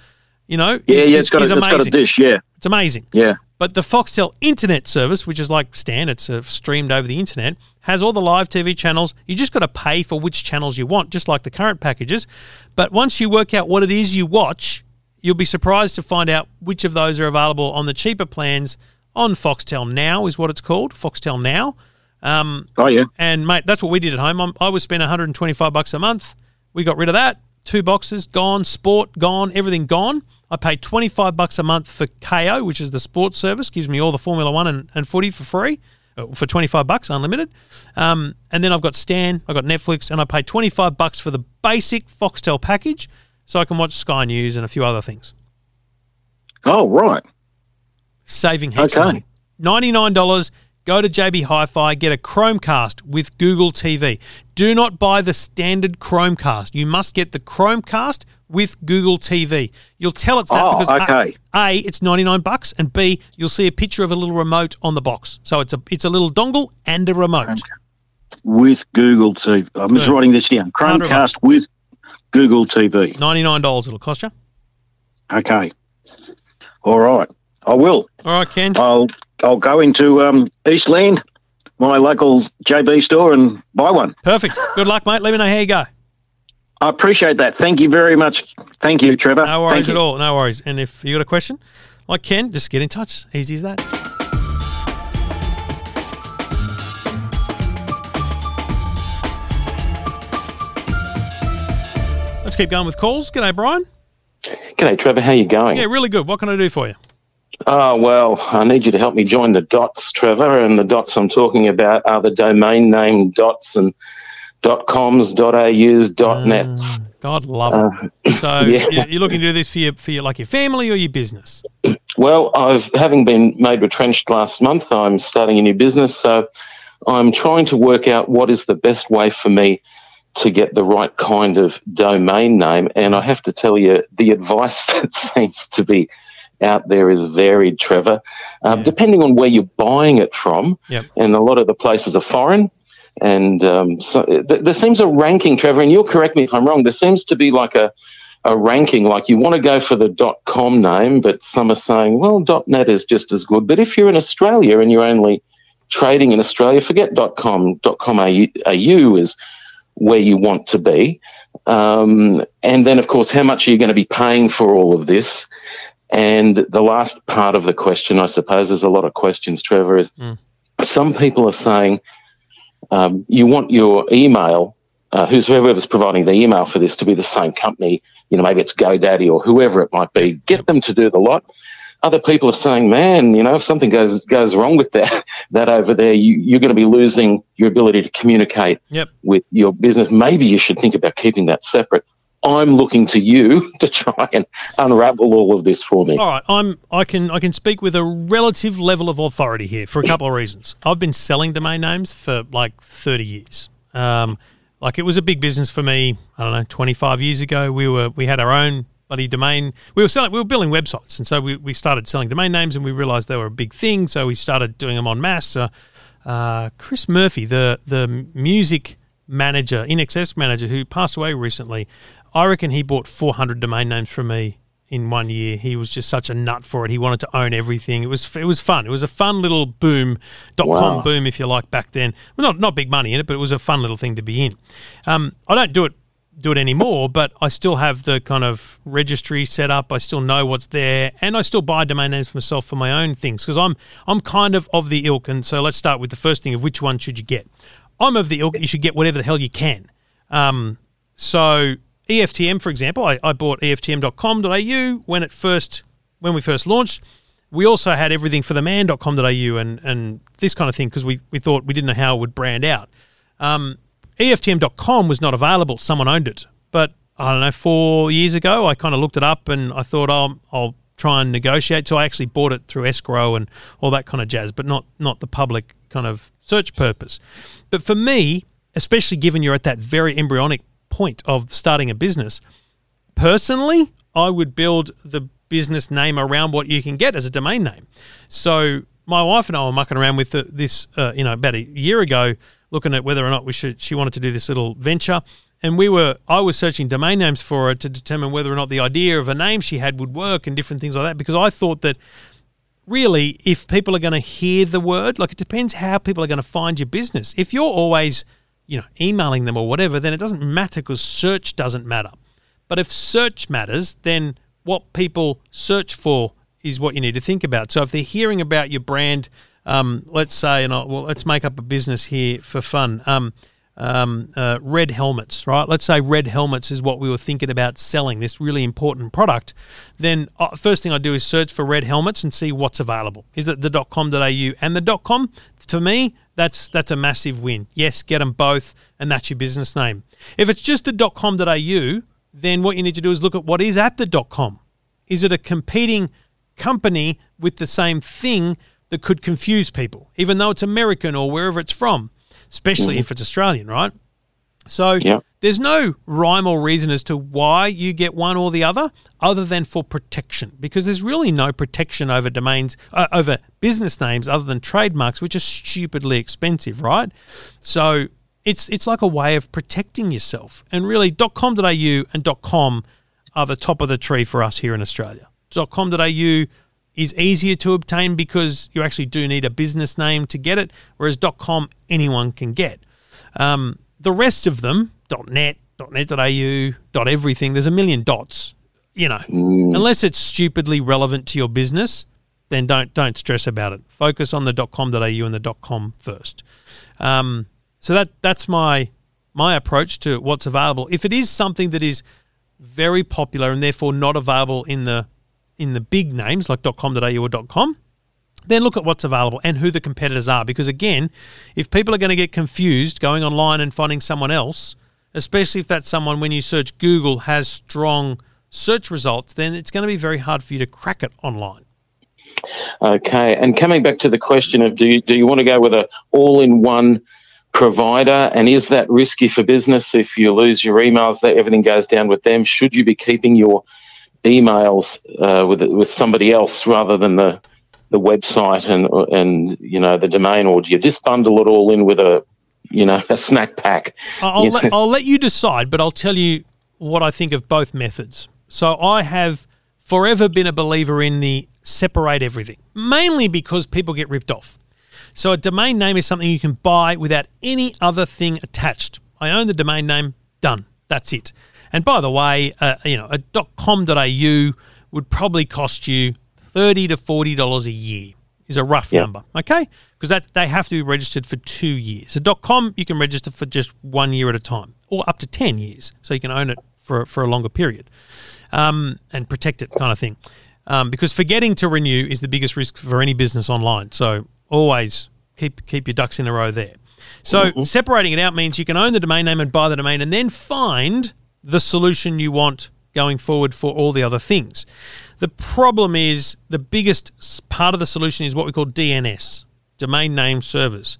you know, Yeah, is, yeah, it's got, a, it's got a dish, yeah, It's amazing. yeah. But the Foxtel internet service, which is like Stan, it's uh, streamed over the internet, has all the live TV channels. You just got to pay for which channels you want, just like the current packages. But once you work out what it is you watch, you'll be surprised to find out which of those are available on the cheaper plans on Foxtel Now, is what it's called, Foxtel Now. Um, Oh, yeah. and mate, that's what we did at home. I'm, I was spending 125 bucks a month. We got rid of that. Two boxes gone, sport gone, everything gone. I pay 25 bucks a month for Kayo, which is the sports service, gives me all the Formula One and, and footy for free uh, for 25 bucks, unlimited. Um, and then I've got Stan, I've got Netflix, and I pay 25 bucks for the basic Foxtel package, so I can watch Sky News and a few other things. Oh, right. saving heaps of Okay. money. Ninety nine dollars. Go to JB Hi-Fi, get a Chromecast with Google TV. Do not buy the standard Chromecast. You must get the Chromecast with Google TV. You'll tell it's that Oh, because A- okay. a, it's 99 bucks and B, you'll see a picture of a little remote on the box. So it's a it's a little dongle and a remote. With Google TV. I'm just Good. writing this down. Chromecast with Google TV. $99 it'll cost you. Okay. All right. I will. All right, Ken. I'll I'll go into um, Eastland, my local JB store, and buy one. Perfect. Good luck, mate. Let me know how you go. I appreciate that. Thank you very much. Thank you, Trevor. No worries Thank you. at all. No worries. And if you got a question, like Ken, just get in touch. Easy as that. Let's keep going with calls. G'day, Brian. G'day, Trevor. How you going? Yeah, really good. What can I do for you? Oh, well, I need you to help me join the dots, Trevor. And the dots I'm talking about are the domain name dots and dot coms, dot aus, dot nets. God love it. So Uh, (laughs) yeah. you- you're looking to do this for your, for your like your family or your business? Well, I've having been made retrenched last month, I'm starting a new business, so I'm trying to work out what is the best way for me to get the right kind of domain name. And I have to tell you, the advice (laughs) that seems to be out there is varied, Trevor, um, depending on where you're buying it from. Yep. And a lot of the places are foreign. And um, so th- there seems a ranking, Trevor, and you'll correct me if I'm wrong. There seems to be like a a ranking like you want to go for the .dot .com name, but some are saying, well, .dot .net is just as good. But if you're in Australia and you're only trading in Australia, forget .com. .com AU, AU is where you want to be. Um, and then, of course, how much are you going to be paying for all of this? And the last part of the question, I suppose, there's a lot of questions, Trevor, is some people are saying um, you want your email, uh, whoever's providing the email for this, to be the same company. You know, maybe it's GoDaddy or whoever it might be. Get them to do the lot. Other people are saying, man, you know, if something goes goes wrong with that (laughs) that over there, you, you're going to be losing your ability to communicate Yep. with your business. Maybe you should think about keeping that separate. I'm looking to you (laughs) to try and unravel all of this for me. All right, I'm I can I can speak with a relative level of authority here for a couple of reasons. I've been selling domain names for like 30 years. Um, like it was a big business for me. I don't know, 25 years ago. We were we had our own bloody domain. We were selling we were building websites, and so we, we started selling domain names, and we realized they were a big thing. So we started doing them on mass. Uh, uh, Chris Murphy, the the music manager, INXS manager, who passed away recently, I reckon he bought 400 domain names from me in one year. He was just such a nut for it. He wanted to own everything. It was it was fun. It was a fun little boom, dot com Wow. boom, if you like, back then. Well, not not big money in it, but it was a fun little thing to be in. Um, I don't do it do it anymore, but I still have the kind of registry set up. I still know what's there, and I still buy domain names for myself for my own things because I'm I'm kind of of the ilk. And so let's start with the first thing of which one should you get. I'm of the ilk. You should get whatever the hell you can. Um, so EFTM, for example, I, I bought EFTM.com.au when it first when we first launched. We also had everything for the man.com.au and and this kind of thing because we, we thought we didn't know how it would brand out. Um, EFTM.com was not available. Someone owned it. But I don't know, four years ago, I kind of looked it up and I thought, oh, I'll try and negotiate. So I actually bought it through escrow and all that kind of jazz, but not not the public kind of search purpose. But for me, especially given you're at that very embryonic point of starting a business, personally, I would build the business name around what you can get as a domain name. So my wife and I were mucking around with this, uh, you know, about a year ago, looking at whether or not we should. She wanted to do this little venture, and we were. I was searching domain names for her to determine whether or not the idea of a name she had would work and different things like that. Because I thought that really, if people are going to hear the word, like it depends how people are going to find your business. If you're always, you know, emailing them or whatever, then it doesn't matter because search doesn't matter. But if search matters, then what people search for is what you need to think about. So if they're hearing about your brand, um, let's say, and I, well, let's make up a business here for fun. Um, um, uh, red helmets, right? Let's say red helmets is what we were thinking about selling, this really important product. Then uh, first thing I do is search for red helmets and see what's available. Is it the .com.au and the .com? To me, that's that's a massive win. Yes, get them both, and that's your business name. If it's just the .com.au, then what you need to do is look at what is at the .com. Is it a competing company with the same thing that could confuse people, even though it's American or wherever it's from, especially mm-hmm. if it's Australian, right? So Yeah. there's no rhyme or reason as to why you get one or the other, other than for protection, because there's really no protection over domains, uh, over business names, other than trademarks, which are stupidly expensive, right? So it's it's like a way of protecting yourself. And really, .com.au and .com are the top of the tree for us here in Australia. .com.au is easier to obtain because you actually do need a business name to get it, whereas .com anyone can get. Um, the rest of them, .net, .net.au, .everything, there's a million dots. You know, unless it's stupidly relevant to your business, then don't don't stress about it. Focus on the .com.au and the .com first. Um, so that that's my my approach to what's available. If it is something that is very popular and therefore not available in the in the big names like .com.au or .com, then look at what's available and who the competitors are. Because again, if people are going to get confused going online and finding someone else, especially if that someone when you search Google has strong search results, then it's going to be very hard for you to crack it online. Okay, and coming back to the question of do you, do you want to go with a all-in-one provider, and is that risky for business if you lose your emails, that everything goes down with them? Should you be keeping your emails uh, with with somebody else rather than the the website and and you know the domain, or do you just bundle it all in with a you know a snack pack? I'll, let. I'll let you decide, but I'll tell you what I think of both methods. So I have forever been a believer in the separate everything, mainly because people get ripped off. So a domain name is something you can buy without any other thing attached. I own the domain name, done. That's it. And by the way, uh, you know, a .com.au would probably cost you thirty to forty dollars a year. Is a rough Yeah. number, okay? Because that they have to be registered for two years. So .com you can register for just one year at a time, or up to ten years, so you can own it for for a longer period um, and protect it, kind of thing. Um, because forgetting to renew is the biggest risk for any business online. So always keep keep your ducks in a row there. So separating it out means you can own the domain name and buy the domain, and then find the solution you want going forward for all the other things. The problem is the biggest part of the solution is what we call DNS, domain name servers.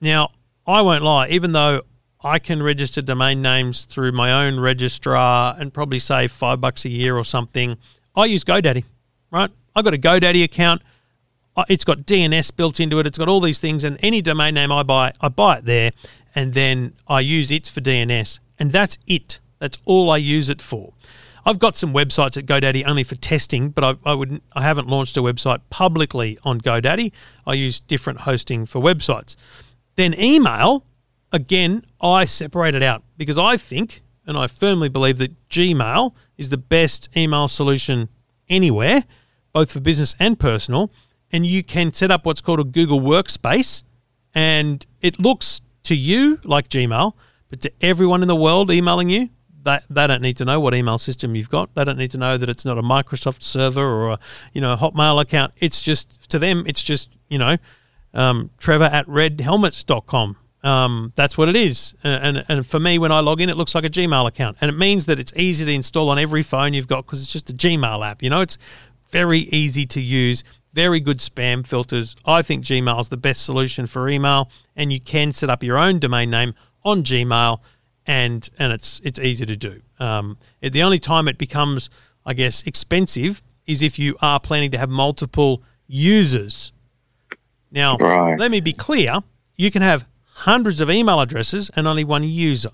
Now, I won't lie, even though I can register domain names through my own registrar and probably save five bucks a year or something, I use GoDaddy, right? I've got a GoDaddy account. It's got DNS built into it. It's got all these things, and any domain name I buy, I buy it there, and then I use it for DNS, and that's it. That's all I use it for. I've got some websites at GoDaddy only for testing, but I, I wouldn't. I haven't launched a website publicly on GoDaddy. I use different hosting for websites. Then email, again, I separate it out because I think, and I firmly believe that Gmail is the best email solution anywhere, both for business and personal. And you can set up what's called a Google Workspace, and it looks to you like Gmail, but to everyone in the world emailing you, they, they don't need to know what email system you've got. They don't need to know that it's not a Microsoft server or a you know a Hotmail account. It's just to them, it's just you know um, Trevor at redhelmets.com. Um, that's what it is. Uh, and, and for me, when I log in, it looks like a Gmail account. And it means that it's easy to install on every phone you've got because it's just a Gmail app. You know, it's very easy to use, very good spam filters. I think Gmail is the best solution for email. And you can set up your own domain name on Gmail and and it's it's easy to do. Um, it- the only time it becomes, I guess, expensive is if you are planning to have multiple users. Now, Right. let me be clear: you can have hundreds of email addresses and only one user.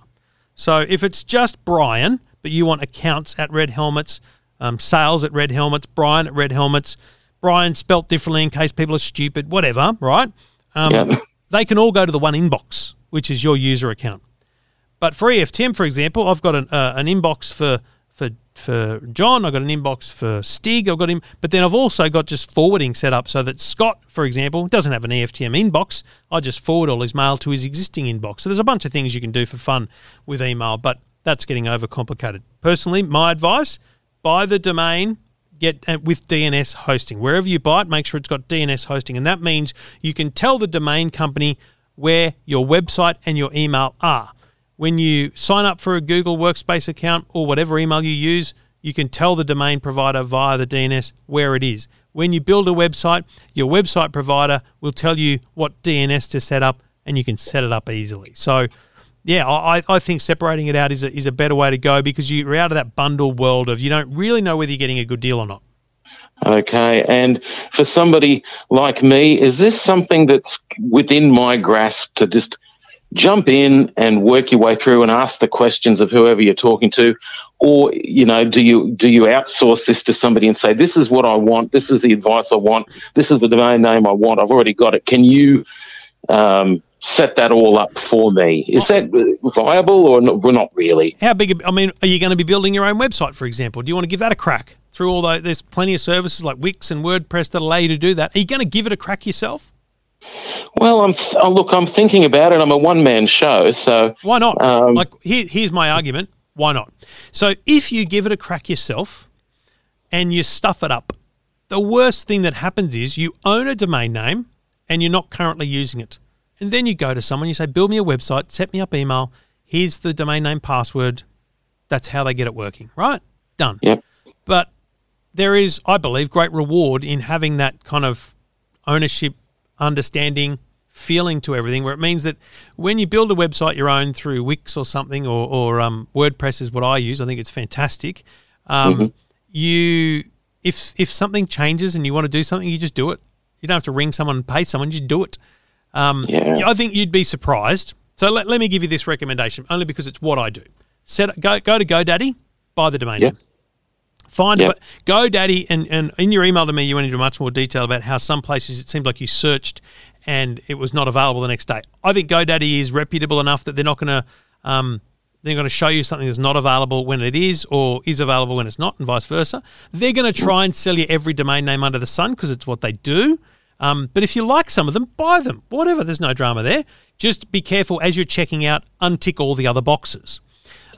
So if it's just Brian, but you want accounts at Red Helmets, um, sales at Red Helmets, Brian at Red Helmets, Brian spelt differently in case people are stupid, whatever, right? Um, Yep. They can all go to the one inbox, which is your user account. But for EFTM, for example, I've got an, uh, an inbox for for for John. I've got an inbox for Stig. I've got him, but then I've also got just forwarding set up so that Scott, for example, doesn't have an EFTM inbox. I just forward all his mail to his existing inbox. So there's a bunch of things you can do for fun with email, but that's getting overcomplicated. Personally, my advice: buy the domain. Get uh, with DNS hosting wherever you buy it. Make sure it's got DNS hosting, and that means you can tell the domain company where your website and your email are when you sign up for a Google Workspace account or whatever email you use, you can tell the domain provider via the DNS where it is. When you build a website, your website provider will tell you what DNS to set up and you can set it up easily. So yeah, I, I think separating it out is a, is a better way to go because you're out of that bundle world of you don't really know whether you're getting a good deal or not. Okay, and for somebody like me, is this something that's within my grasp to just jump in and work your way through and ask the questions of whoever you're talking to, or you know, do you do you outsource this to somebody and say, "This is what I want. This is the advice I want. This is the domain name I want. I've already got it. Can you?" Um, set that all up for me. Is that viable or not, well, not really? How big? I mean, are you going to be building your own website, for example? Do you want to give that a crack through all the? There's plenty of services like Wix and WordPress that allow you to do that. Are you going to give it a crack yourself? Well, I'm oh, look. I'm thinking about it. I'm a one man show, so Why not? Um, like here, here's my argument. Why not? So if you give it a crack yourself and you stuff it up, the worst thing that happens is you own a domain name and you're not currently using it. And then you go to someone, you say, build me a website, set me up email, here's the domain name password. That's how they get it working, right? Done. Yep. But there is, I believe, great reward in having that kind of ownership, understanding, feeling to everything, where it means that when you build a website your own through Wix or something, or, or um, WordPress is what I use. I think it's fantastic. Um, Mhm. You, if if something changes and you want to do something, you just do it. You don't have to ring someone and pay someone. You just do it. Um, Yeah. I think you'd be surprised. So let, let me give you this recommendation, only because it's what I do. Set go go to GoDaddy, buy the domain. Find Yeah. but GoDaddy and, and in your email to me you went into much more detail about how some places it seemed like you searched and it was not available the next day. I think GoDaddy is reputable enough that they're not going to um, they're going to show you something that's not available when it is or is available when it's not and vice versa. They're going to try and sell you every domain name under the sun because it's what they do. Um, but if you like some of them, buy them. Whatever, there's no drama there. Just be careful as you're checking out, untick all the other boxes.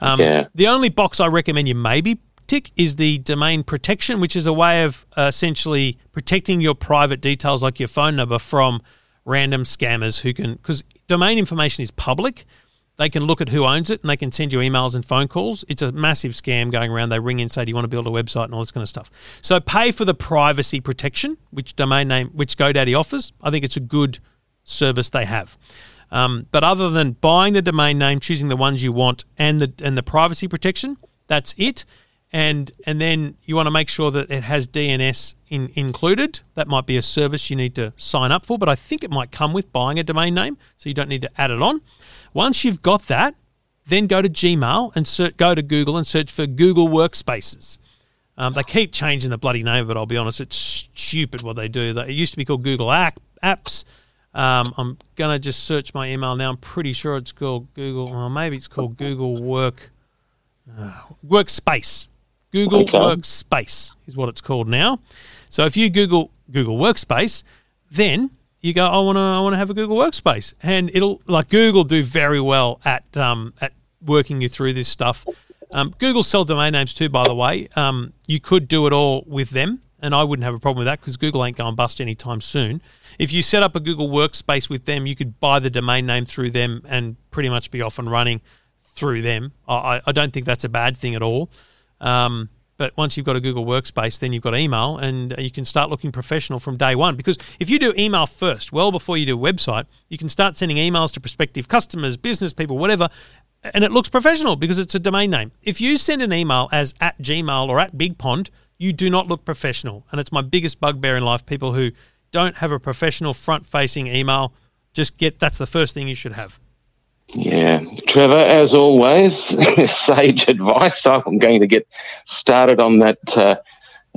Um, Yeah. The only box I recommend you maybe tick is the domain protection, which is a way of uh, essentially protecting your private details like your phone number from random scammers who can, because domain information is public. They can look at who owns it and they can send you emails and phone calls. It's a massive scam going around. They ring in, and say, "Do you want to build a website?" and all this kind of stuff. So pay for the privacy protection, which domain name, which GoDaddy offers. I think it's a good service they have. Um, but other than buying the domain name, choosing the ones you want, and the and the privacy protection, that's it. And and then you want to make sure that it has DNS in, included. That might be a service you need to sign up for, but I think it might come with buying a domain name, so you don't need to add it on. Once you've got that, then go to Gmail and search, go to Google and search for Google Workspaces. Um, they keep changing the bloody name it. I'll be honest, it's stupid what they do. It used to be called Google App, Apps. Um, I'm gonna just search my email now. I'm pretty sure it's called Google. Well, maybe it's called Google Work uh, Workspace. Google Okay. Workspace is what it's called now. So if you Google Google Workspace, then you go, I want to, I want to have a Google Workspace, and it'll like Google do very well at um, at working you through this stuff. Um, Google sell domain names too, by the way. Um, you could do it all with them, and I wouldn't have a problem with that because Google ain't going bust anytime soon. If you set up a Google Workspace with them, you could buy the domain name through them and pretty much be off and running through them. I, I- I don't think that's a bad thing at all. Um, but once you've got a Google Workspace, then you've got email, and you can start looking professional from day one. Because if you do email first, well before you do website, you can start sending emails to prospective customers, business people, whatever, and it looks professional because it's a domain name. If you send an email as at Gmail or at BigPond, you do not look professional, and it's my biggest bugbear in life. People who don't have a professional front-facing email, just get that's the first thing you should have. Yeah, Trevor, as always, (laughs) sage advice. I'm going to get started on that uh,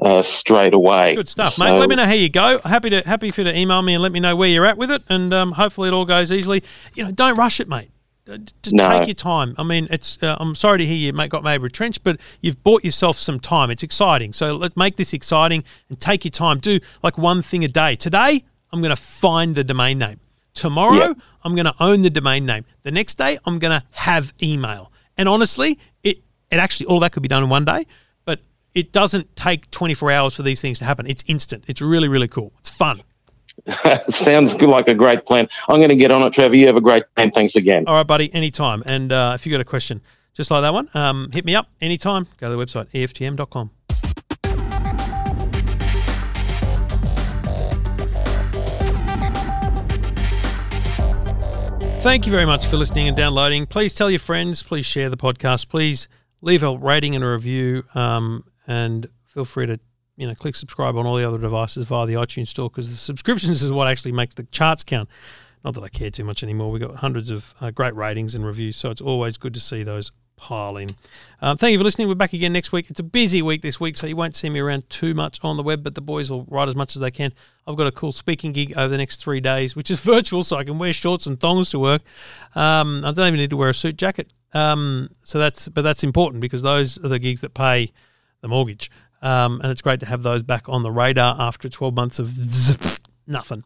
uh, straight away. Good stuff, So- mate. Let me know how you go. Happy to happy for you to email me and let me know where you're at with it, and um, hopefully it all goes easily. You know, don't rush it, mate. Uh, Just No. take your time. I mean, it's. Uh, I'm sorry to hear you mate got made retrenched, but you've bought yourself some time. It's exciting. So let's make this exciting and take your time. Do like one thing a day. Today, I'm going to find the domain name. Tomorrow, Yeah. I'm going to own the domain name. The next day, I'm going to have email. And honestly, it it actually all that could be done in one day, but it doesn't take 24 hours for these things to happen. It's instant. It's really really cool. It's fun. (laughs) Sounds good, like a great plan. I'm going to get on it, Trevor. You have a great day. and Thanks again. All right, buddy, anytime. And uh, if you got a question just like that one, um, hit me up anytime. Go to the website eftm.com. Thank you very much for listening and downloading. Please tell your friends. Please share the podcast. Please leave a rating and a review. Um, and feel free to you know click subscribe on all the other devices via the iTunes store because the subscriptions (laughs) is what actually makes the charts count. Not that I care too much anymore. We've got hundreds of uh, great ratings and reviews, so it's always good to see those pile in. Um, thank you for listening. We're back again next week. It's a busy week this week, so you won't see me around too much on the web, but the boys will write as much as they can. I've got a cool speaking gig over the next three days, which is (laughs) virtual, so I can wear shorts and thongs to work. Um, I don't even need to wear a suit jacket. Um, so that's but that's important because those are the gigs that pay the mortgage. Um, and it's great to have those back on the radar after 12 months of (laughs) nothing.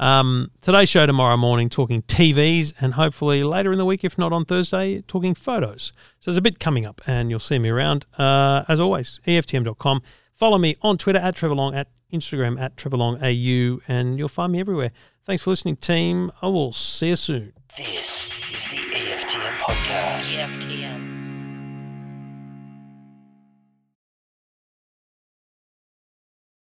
Um, today's show tomorrow morning talking TVs, and hopefully later in the week, if not on Thursday, talking photos. So there's a bit coming up, and you'll see me around. Uh, as always, EFTM.com. Follow me on Twitter at Trevor Long, at Instagram at Trevor Long AU, and you'll find me everywhere. Thanks for listening, team. I will see you soon. This is the EFTM podcast. EFTM.